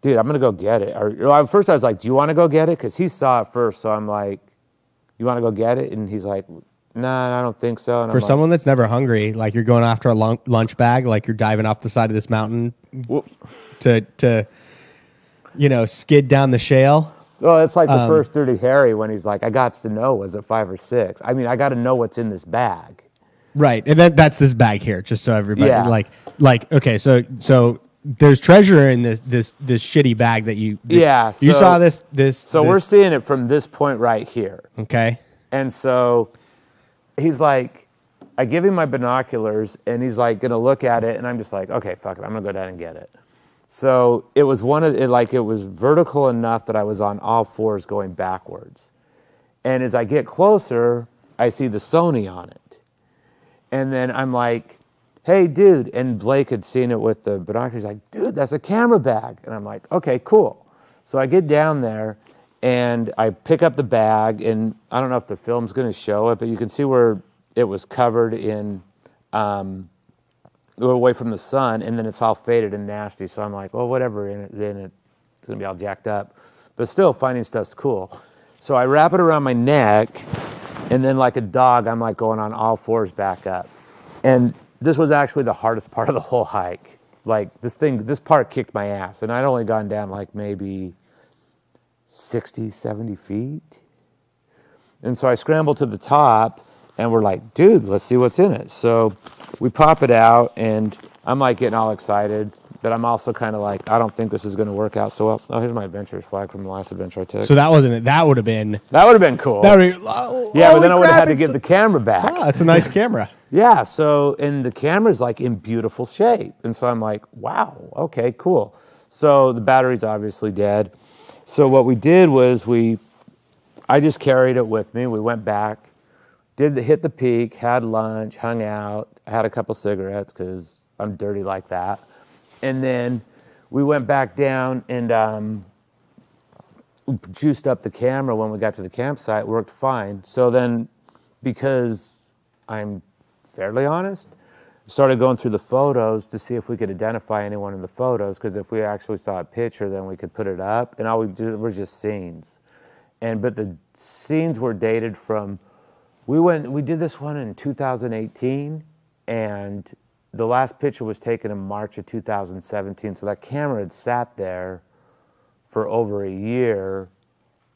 dude, I'm gonna go get it. Or at first I was like, do you want to go get it? Because he saw it first, so I'm like, you want to go get it? And he's like, nah, I don't think so. And For I'm like, someone that's never hungry, like you're going after a lunch bag, like you're diving off the side of this mountain to to you know skid down the shale. Well, it's like the Um, first Dirty Harry when he's like, I got to know, was it five or six? I mean, I got to know what's in this bag. Right, and that, that's this bag here, just so everybody Yeah. like like okay, so so there's treasure in this this this shitty bag that you Yeah, you saw this this So we're seeing it from this point right here. okay And so he's like, I give him my binoculars and he's like gonna look at it and I'm just like, okay, fuck it, I'm gonna go down and get it. So it was one of it like it was vertical enough that I was on all fours going backwards. And as I get closer, I see the Sony on it. And then I'm like, hey, dude. And Blake had seen it with the binoculars. He's like, dude, that's a camera bag. And I'm like, okay, cool. So I get down there and I pick up the bag. And I don't know if the film's going to show it, but you can see where it was covered in, um, away from the sun. And then it's all faded and nasty. So I'm like, well, whatever it, in it it's going to be all jacked up. But still, finding stuff's cool. So I wrap it around my neck and then like a dog i'm like going on all fours back up and this was actually the hardest part of the whole hike like this thing this part kicked my ass and i'd only gone down like maybe 60 70 feet and so i scrambled to the top and we're like dude let's see what's in it so we pop it out and i'm like getting all excited but i'm also kind of like i don't think this is going to work out so well oh here's my adventurer's flag from the last adventure i took so that wasn't it that would have been that would have been cool that would oh, yeah, but then I would have had to give the camera back. ah, that's a nice camera Yeah, so and the camera's like in beautiful shape. And so I'm like, wow, okay, cool. So the battery's obviously dead. So what we did was we I just carried it with me. We went back, did the hit the peak, had lunch, hung out, had a couple cigarettes cuz I'm dirty like that. And then we went back down and um, juiced up the camera when we got to the campsite worked fine so then because i'm fairly honest started going through the photos to see if we could identify anyone in the photos because if we actually saw a picture then we could put it up. And all we did was just scenes. And but the scenes were dated from we went we did this one in 2018 and the last picture was taken in march of 2017 so that camera had sat there for over a year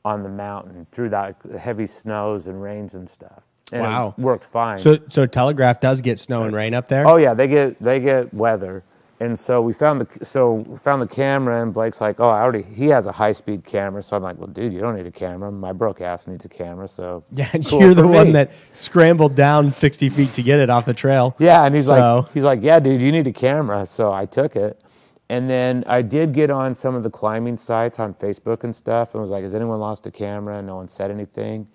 on the mountain through that heavy snows and rains and stuff. And Wow. worked fine. so so telegraph does get snow and rain up there oh yeah, they get they get weather. And so we found the so we found the camera and Blake's like, "Oh, I already he has a high-speed camera." So I'm like, "Well, dude, you don't need a camera. My broke ass needs a camera." So yeah cool you're the for one that scrambled down 60 feet to get it off the trail Yeah, and he's So- like, he's like, yeah, dude, you need a camera. So I took it, and then I did get on some of the climbing sites on Facebook and stuff, and was like, has anyone lost a camera? And no one said anything.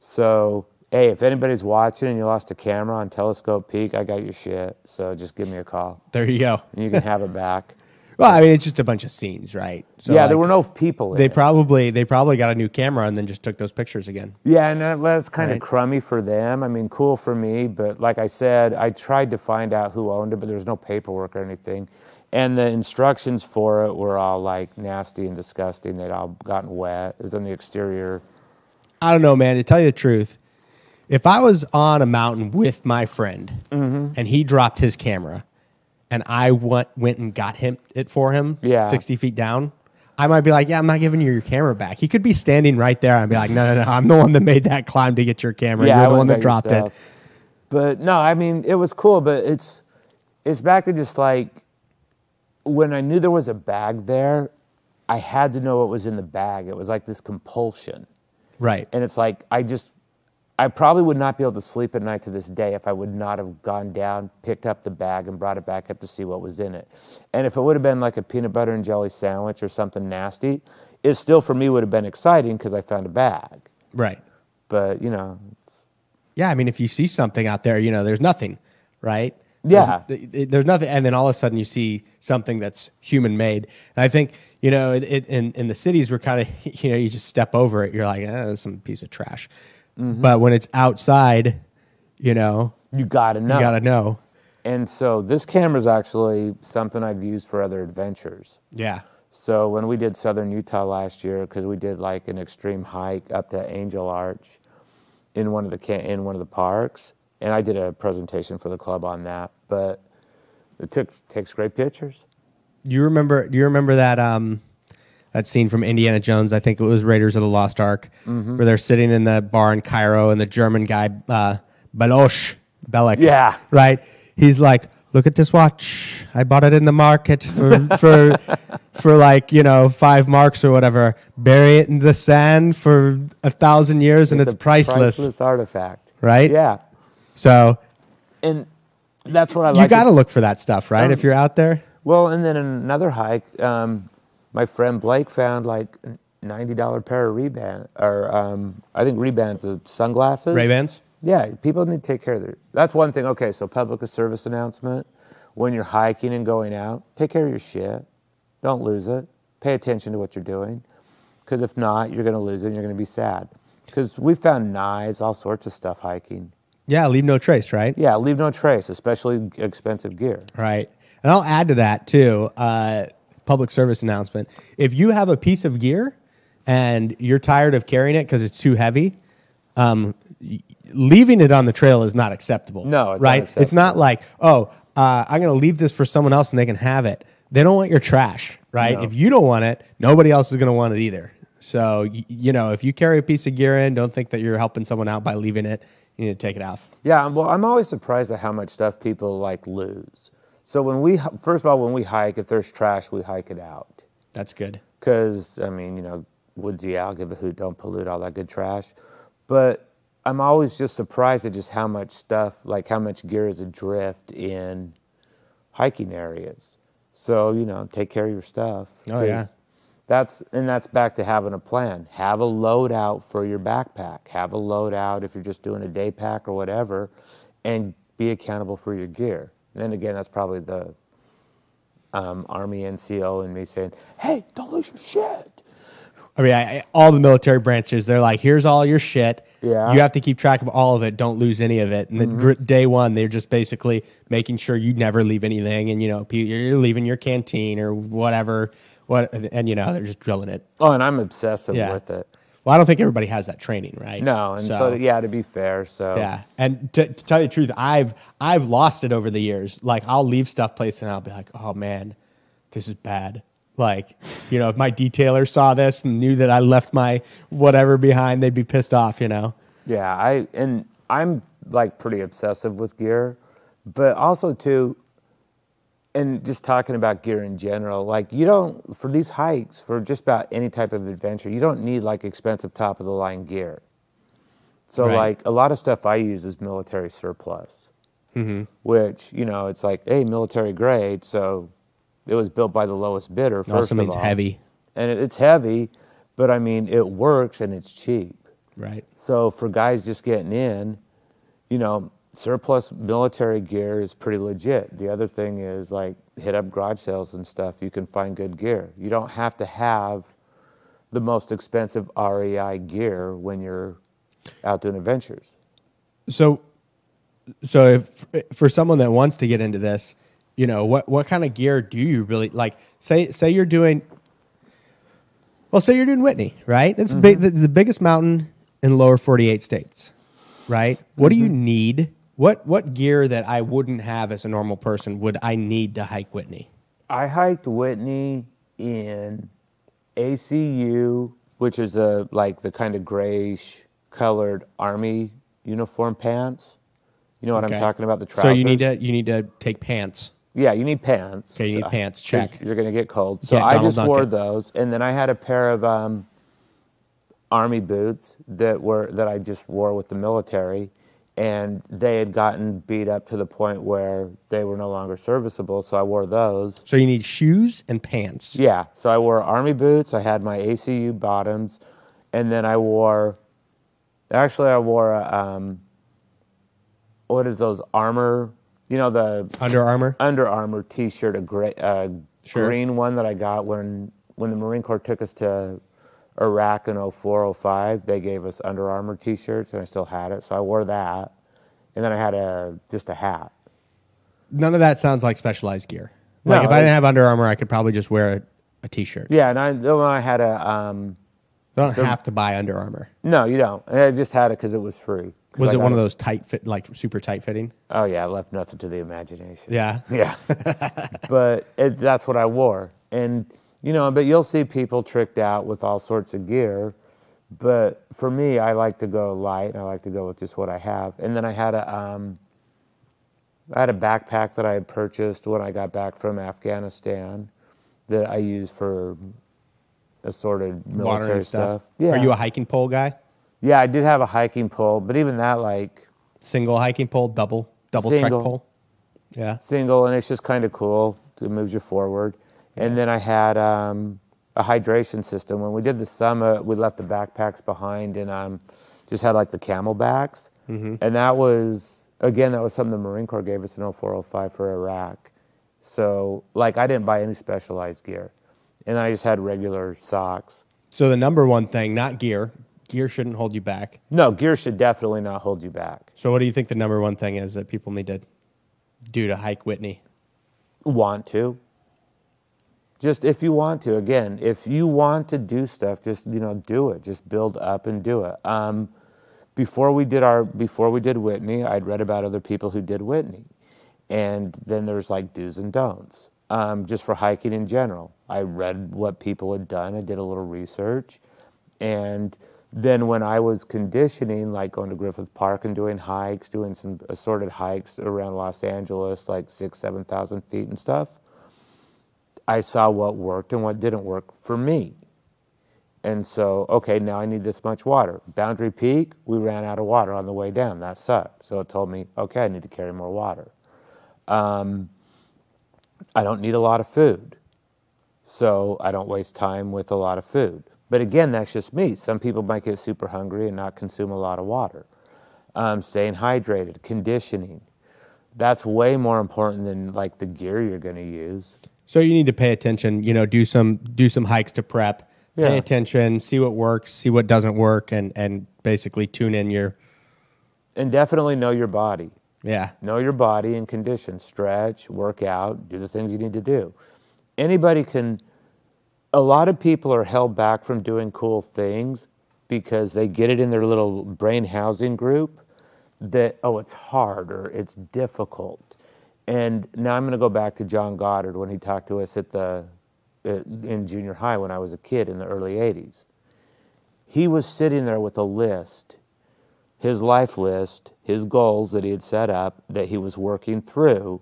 So hey, if anybody's watching and you lost a camera on Telescope Peak, I got your shit. So just give me a call, there you go and you can have it back. well i mean it's just a bunch of scenes right so yeah, there were no people. In they it. probably they probably got a new camera and then just took those pictures again Yeah, and that, that's kind Right. of crummy for them. I mean, cool for me, but like I said, I tried to find out who owned it, but there was no paperwork or anything. And the instructions for it were all like nasty and disgusting. They'd all gotten wet. It was on the exterior. I don't know, man. To tell you the truth, if I was on a mountain with my friend Mm-hmm. and he dropped his camera and I went, went and got him it for him Yeah. 60 feet down, I might be like, yeah, I'm not giving you your camera back. He could be standing right there. I'd be like, no, no, no, I'm the one that made that climb to get your camera. I You're the one that dropped it. But no, I mean it was cool, but it's it's back to just like when I knew there was a bag there, I had to know what was in the bag. It was like this compulsion. Right. And it's like I just I probably would not be able to sleep at night to this day if I would not have gone down, picked up the bag, and brought it back up to see what was in it. And if it would have been like a peanut butter and jelly sandwich or something nasty, it still for me would have been exciting because I found a bag. Right. But you know, Yeah. I mean, if you see something out there, you know, there's nothing, right? Yeah. There's, there's nothing. And then all of a sudden you see something that's human made. And I think, you know, it, it, in, in the cities, we're kind of, you know, you just step over it. You're like, eh, some piece of trash. But when it's outside, you know, you gotta know. you got to know. And so this camera is actually something I've used for other adventures. Yeah. So when we did Southern Utah last year, because we did like an extreme hike up to Angel Arch in one of the in one of the parks, and I did a presentation for the club on that. But it took takes great pictures. You remember? Do you remember that um, that scene from Indiana Jones? I think it was Raiders of the Lost Ark, Mm-hmm. where they're sitting in the bar in Cairo, and the German guy uh, Baloch Belloq, Yeah. right. He's like, "Look at this watch. I bought it in the market for for for like you know five marks or whatever. Bury it in the sand for a thousand years, and it's, a priceless, priceless artifact. right? Yeah, So and that's what I you got to look for that stuff, right? Um, if you're out there, Well, and then another hike, um, my friend Blake found like a ninety dollar pair of Ray-Ban, or um, I think Ray-Bans of sunglasses. Ray Bans. Yeah, people need to take care of their. That's one thing. Okay, so public service announcement: when you're hiking and going out, take care of your shit. Don't lose it. Pay attention to what you're doing, because if not, you're going to lose it. and You're going to be sad. Because we found knives, all sorts of stuff hiking. Yeah, leave no trace, right? Yeah, leave no trace, especially expensive gear. Right. And I'll add to that too. Uh, public service announcement: If you have a piece of gear and you're tired of carrying it because it's too heavy, um, leaving it on the trail is not acceptable. No, it's right. It's not like, oh, uh, I'm going to leave this for someone else and they can have it. They don't want your trash, right? No. If you don't want it, nobody else is going to want it either. So you know, if you carry a piece of gear in, don't think that you're helping someone out by leaving it. You need to take it off. Yeah, well, I'm always surprised at how much stuff people like lose. So when we, first of all, when we hike, if there's trash, we hike it out. That's good. Because, I mean, you know, woodsy owl, give a hoot, don't pollute, all that good trash. But I'm always just surprised at just how much stuff, like how much gear is adrift in hiking areas. So, you know, take care of your stuff. Oh, yeah. That's, and that's back to having a plan. Have a loadout for your backpack. Have a loadout if you're just doing a day pack or whatever, and be accountable for your gear. And then again, that's probably the um, Army NCO and me saying, "Hey, don't lose your shit." I mean, I, I- all the military branches, they're like, here's all your shit. Yeah. Mm-hmm. You have to keep track of all of it. Don't lose any of it. And then day one, they're just basically making sure you never leave anything. And, you know, you're leaving your canteen or whatever. What, and, you know, they're just drilling it. Oh, and I'm obsessive Yeah. with it. Well, I don't think everybody has that training, right? No, and so, yeah, to be fair, so Yeah, and to, to tell you the truth, I've I've lost it over the years. Like I'll leave stuff placed and I'll be like, oh man, this is bad. Like, you know, if my detailer saw this and knew that I left my whatever behind, they'd be pissed off. You know. Yeah, I and I'm like pretty obsessive with gear, but also too and just talking about gear in general, like you don't for these hikes, for just about any type of adventure, you don't need like expensive top of the line gear. So Right. like a lot of stuff I use is military surplus, mm-hmm. which you know it's like hey military grade, so it was built by the lowest bidder. First also of means all. heavy, and it, it's heavy, but I mean it works and it's cheap. right? So for guys just getting in, you know, surplus military gear is pretty legit. The other thing is like hit up garage sales and stuff. You can find good gear. You don't have to have the most expensive REI gear when you're out doing adventures. So, so if for someone that wants to get into this, you know, what what kind of gear do you really like? Say say you're doing. Well, say you're doing Whitney, right? It's mm-hmm. big, the, the biggest mountain in the lower 48 states, right? What do you mm-hmm. need? What what gear that I wouldn't have as a normal person would I need to hike Whitney? I hiked Whitney in ACU, which is a like the kind of grayish colored army uniform pants. You know what Okay. I'm talking about? The trousers. So you need to you need to take pants. Yeah, you need pants. Okay, you need So- pants, check. You're gonna get cold. So Get I just wore those, and then I had a pair of um, army boots that were that I just wore with the military, and they had gotten beat up to the point where they were no longer serviceable. So I wore those. So you need shoes and pants. Yeah. So I wore army boots. I had my ACU bottoms, and then I wore. Actually, I wore a, um, what is those armor? You know the Under Armour. Under Armour T-shirt, a gray, uh, Sure. green one that I got when when the Marine Corps took us to Iraq in 04, 05. They gave us Under Armour T-shirts, and I still had it, so I wore that. And then I had a just a hat. None of that sounds like specialized gear. Like No, if I didn't have Under Armour, I could probably just wear a, a t-shirt. Yeah, and I then I had a um, I don't have to buy Under Armour. no, you don't. I just had it because it was free. Was I it one of those tight fit, like super tight fitting? Oh yeah, it left nothing to the imagination. Yeah. Yeah. but it, that's what I wore. And, you know, but you'll see people tricked out with all sorts of gear. But for me, I like to go light. I like to go with just what I have. And then I had a, um, I had a backpack that I had purchased when I got back from Afghanistan that I use for assorted military Water and stuff. stuff. Yeah. Are you a hiking pole guy? yeah, I did have a hiking pole, but even that, like, Single hiking pole, double, double trek pole? Yeah. single, and it's just kind of cool. It moves you forward. And then I had um, a hydration system. When we did the summit, we left the backpacks behind and um, just had like the CamelBaks. And that was, again, that was something the Marine Corps gave us in 0405 for Iraq. So, like, I didn't buy any specialized gear. And I just had regular socks. So the number one thing, not gear. Gear shouldn't hold you back. No, gear should definitely not hold you back. So what do you think the number one thing is that people need to do to hike Whitney? want to just if you want to again if you want to do stuff just you know do it. Just build up and do it. Um, before we did our before we did whitney i'd read about other people who did whitney. And then there's like do's and don'ts. Um, just for hiking in general. I read what people had done. I did a little research. And then when I was conditioning, like going to Griffith Park and doing hikes, doing some assorted hikes around Los Angeles, like six, 7,000 feet and stuff, I saw what worked and what didn't work for me. And so, okay, now I need this much water. Boundary Peak, we ran out of water on the way down. That sucked. So it told me, okay, I need to carry more water. Um, I don't need a lot of food. So I don't waste time with a lot of food. But again, that's just me. Some people might get super hungry and not consume a lot of water. Um, staying hydrated, conditioning. That's way more important than like the gear you're going to use. So you need to pay attention. You know, do some do some hikes to prep. Pay attention, see what works, see what doesn't work, and and basically tune in your And definitely know your body. yeah. Know your body and condition. Stretch, work out, do the things you need to do. Anybody can, a lot of people are held back from doing cool things because they get it in their little brain housing group that, oh, it's hard or it's difficult. And now I'm going to go back to John Goddard when he talked to us at the, uh, in junior high when I was a kid in the early 80s. He was sitting there with a list his life list, his goals that he had set up that he was working through.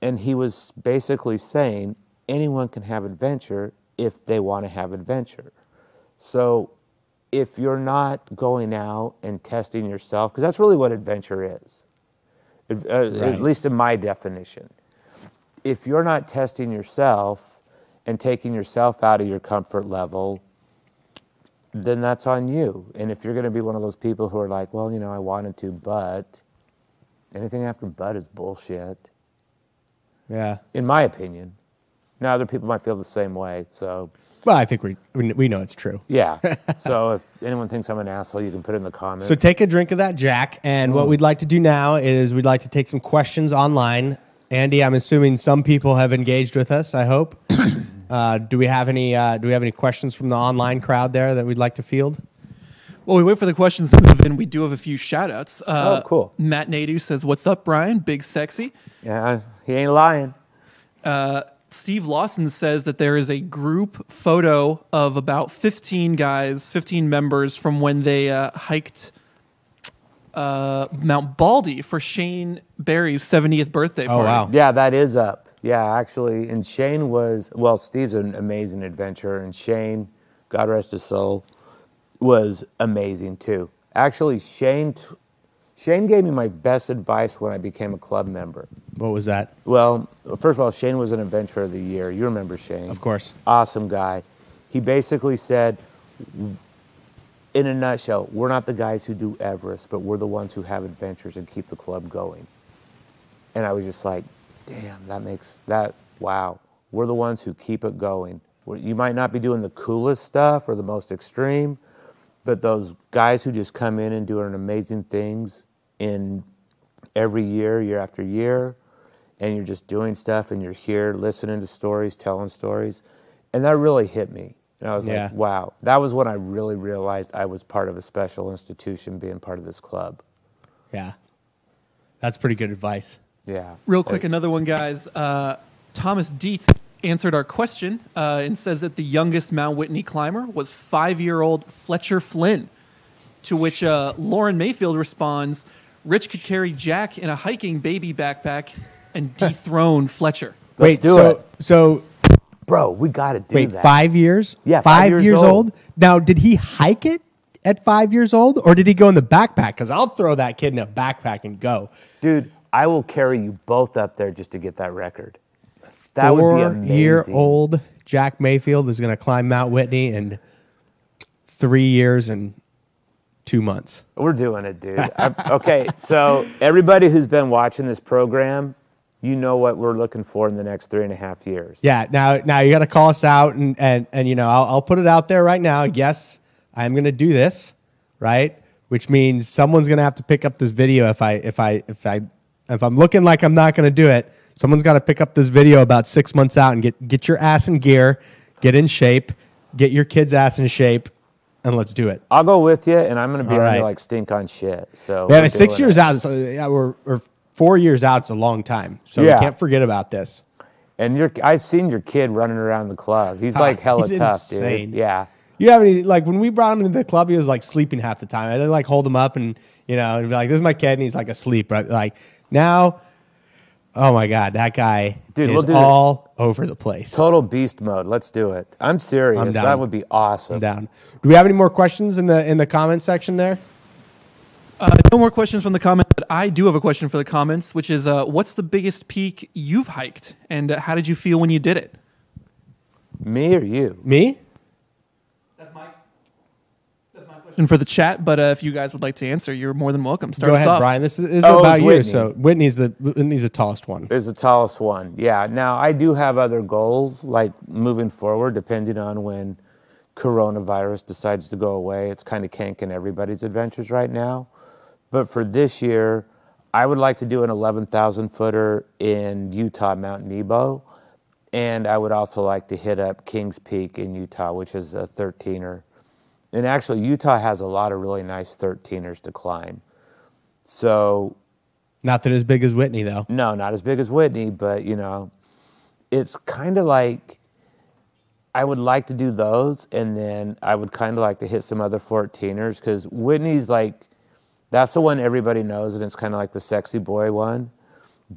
And he was basically saying anyone can have adventure if they want to have adventure. So if you're not going out and testing yourself, because that's really what adventure is, uh, Right. at least in my definition. If you're not testing yourself and taking yourself out of your comfort level, then that's on you. And if you're going to be one of those people who are like, well, you know, I wanted to, but anything after but is bullshit, Yeah. in my opinion. Now, other people might feel the same way. So, Well, I think we we we know it's true. yeah. so, if anyone thinks I'm an asshole, you can put it in the comments. So take a drink of that Jack, and what we'd like to do now is we'd like to take some questions online. Andy, I'm assuming some people have engaged with us. I hope. uh, do we have any? Uh, do we have any questions from the online crowd there that we'd like to field? While we wait for the questions to move in, we do have a few shout outs. Uh, Oh, cool. Matt Nadu says, What's up, Brian? Big sexy. yeah, he ain't lying. Steve Lawson says that there is a group photo of about 15 guys, 15 members from when they uh, hiked uh, Mount Baldy for Shane Barry's 70th birthday Oh wow. Yeah, that is up. Yeah, actually, and Shane was well. Steve's an amazing adventurer, and Shane, God rest his soul, was amazing too. Actually, Shane, t- Shane gave me my best advice when I became a club member. What was that? Well, first of all, Shane was an adventurer of the year. You remember Shane? Of course. Awesome guy. He basically said, in a nutshell, we're not the guys who do Everest, but we're the ones who have adventures and keep the club going. And I was just like, damn, that makes that, wow. We're the ones who keep it going. You might not be doing the coolest stuff or the most extreme, but those guys who just come in and doing amazing things in every year, year after year, and you're just doing stuff and you're here listening to stories, telling stories. And that really hit me. And I was Yeah. like, wow. That was when I really realized I was part of a special institution being part of this club. Yeah. That's pretty good advice. Yeah. Real quick, another one, guys. Uh, Thomas Dietz answered our question uh, and says that the youngest Mount Whitney climber was five year old Fletcher Flynn. To which uh, Lauren Mayfield responds Rich could carry Jack in a hiking baby backpack and dethrone Fletcher. Let's wait, do so it. so Bro, we got to do wait, that. five years? Yeah, five, five years years, old. old. Now, did he hike it at five years old, or did he go in the backpack? Because I'll throw that kid in a backpack and go. Dude, I will carry you both up there just to get that record. That would be amazing. year old Jack Mayfield is going to climb Mount Whitney in three years and two months. We're doing it, dude. I- okay, so everybody who's been watching this program, you know what we're looking for in the next three and a half years. Yeah. Now, now you got to call us out, and and and you know, I'll, I'll put it out there right now. Yes, I'm going to do this, right? Which means someone's going to have to pick up this video if I if I if I if I'm looking like I'm not going to do it. Someone's got to pick up this video about six months out and get get your ass in gear, get in shape, get your kid's ass in shape, and let's do it. I'll go with you, and I'm going to be right. like stink on shit. So Yeah, we're six years it. out, so, yeah, we're, or four years out. It's a long time, so Yeah. we can't forget about this. And I've seen your kid running around the club. He's like hella He's tough, insane. dude. Yeah. You have any like when we brought him into the club, he was like sleeping half the time. I'd like hold him up and you know, and be like, "This is my kid," and he's like asleep. Right? Like now, oh my god, that guy Dude, is we'll do all over the place. Total beast mode. Let's do it. I'm serious. I'm down. That would be awesome. I'm down. Do we have any more questions in the in the comment section there? Uh, no more questions from the comments, but I do have a question for the comments, which is uh, what's the biggest peak you've hiked, and uh, how did you feel when you did it? Me or you? Me? That's my, that's my question for the chat, but uh, if you guys would like to answer, you're more than welcome. Start Go us ahead, off. Brian. This is, this is Oh, about you. Whitney. So Whitney's the Whitney's the tallest one. is the tallest one. Yeah. Now I do have other goals, like moving forward, depending on when coronavirus decides to go away. It's kind of canking everybody's adventures right now. But for this year, I would like to do an 11,000 footer in Utah, Mount Nebo. And I would also like to hit up Kings Peak in Utah, which is a 13er. And actually, Utah has a lot of really nice 13ers to climb. So Nothing as big as Whitney though. no, not as big as Whitney, but you know, it's kind of like I would like to do those, and then I would kind of like to hit some other 14ers because Whitney's like that's the one everybody knows, and it's kind of like the sexy boy one.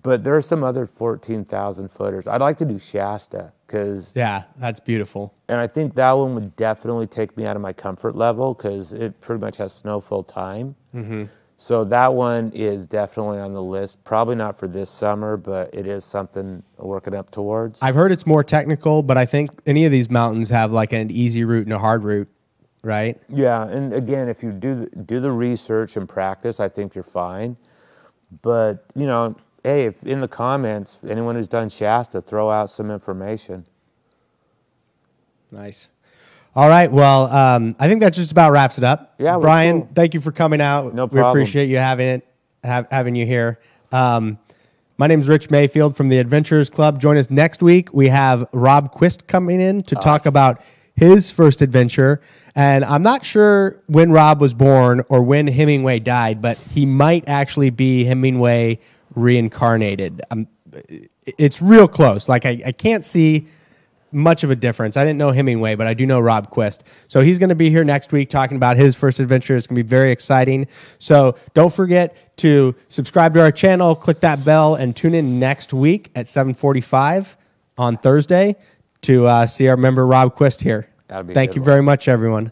But there are some other 14,000 footers. I'd like to do Shasta because, Yeah, that's beautiful. and I think that one would definitely take me out of my comfort level because it pretty much has snow full time. Mm-hmm. So that one is definitely on the list. Probably not for this summer, but it is something working up towards. I've heard it's more technical, but I think any of these mountains have like an easy route and a hard route, right? yeah, and again, if you do the- do the research and practice, I think you're fine. But you know, hey, if in the comments anyone who's done Shasta, throw out some information. Nice. All right. Well, um, I think that just about wraps it up. Yeah, Brian, cool. thank you for coming out. No problem. We appreciate you having it, have, having you here. Um, my name is Rich Mayfield from the Adventurers Club. Join us next week. We have Rob Quist coming in to talk about his first adventure. And I'm not sure when Rob was born or when Hemingway died, but he might actually be Hemingway reincarnated. Um, it's real close. Like I, I can't see much of a difference. I didn't know Hemingway, but I do know Rob Quist. So he's going to be here next week talking about his first adventure. It's going to be very exciting. So don't forget to subscribe to our channel, click that bell, and tune in next week at 7:45 on Thursday to uh, see our member Rob Quist here. Be Thank you one. very much, everyone.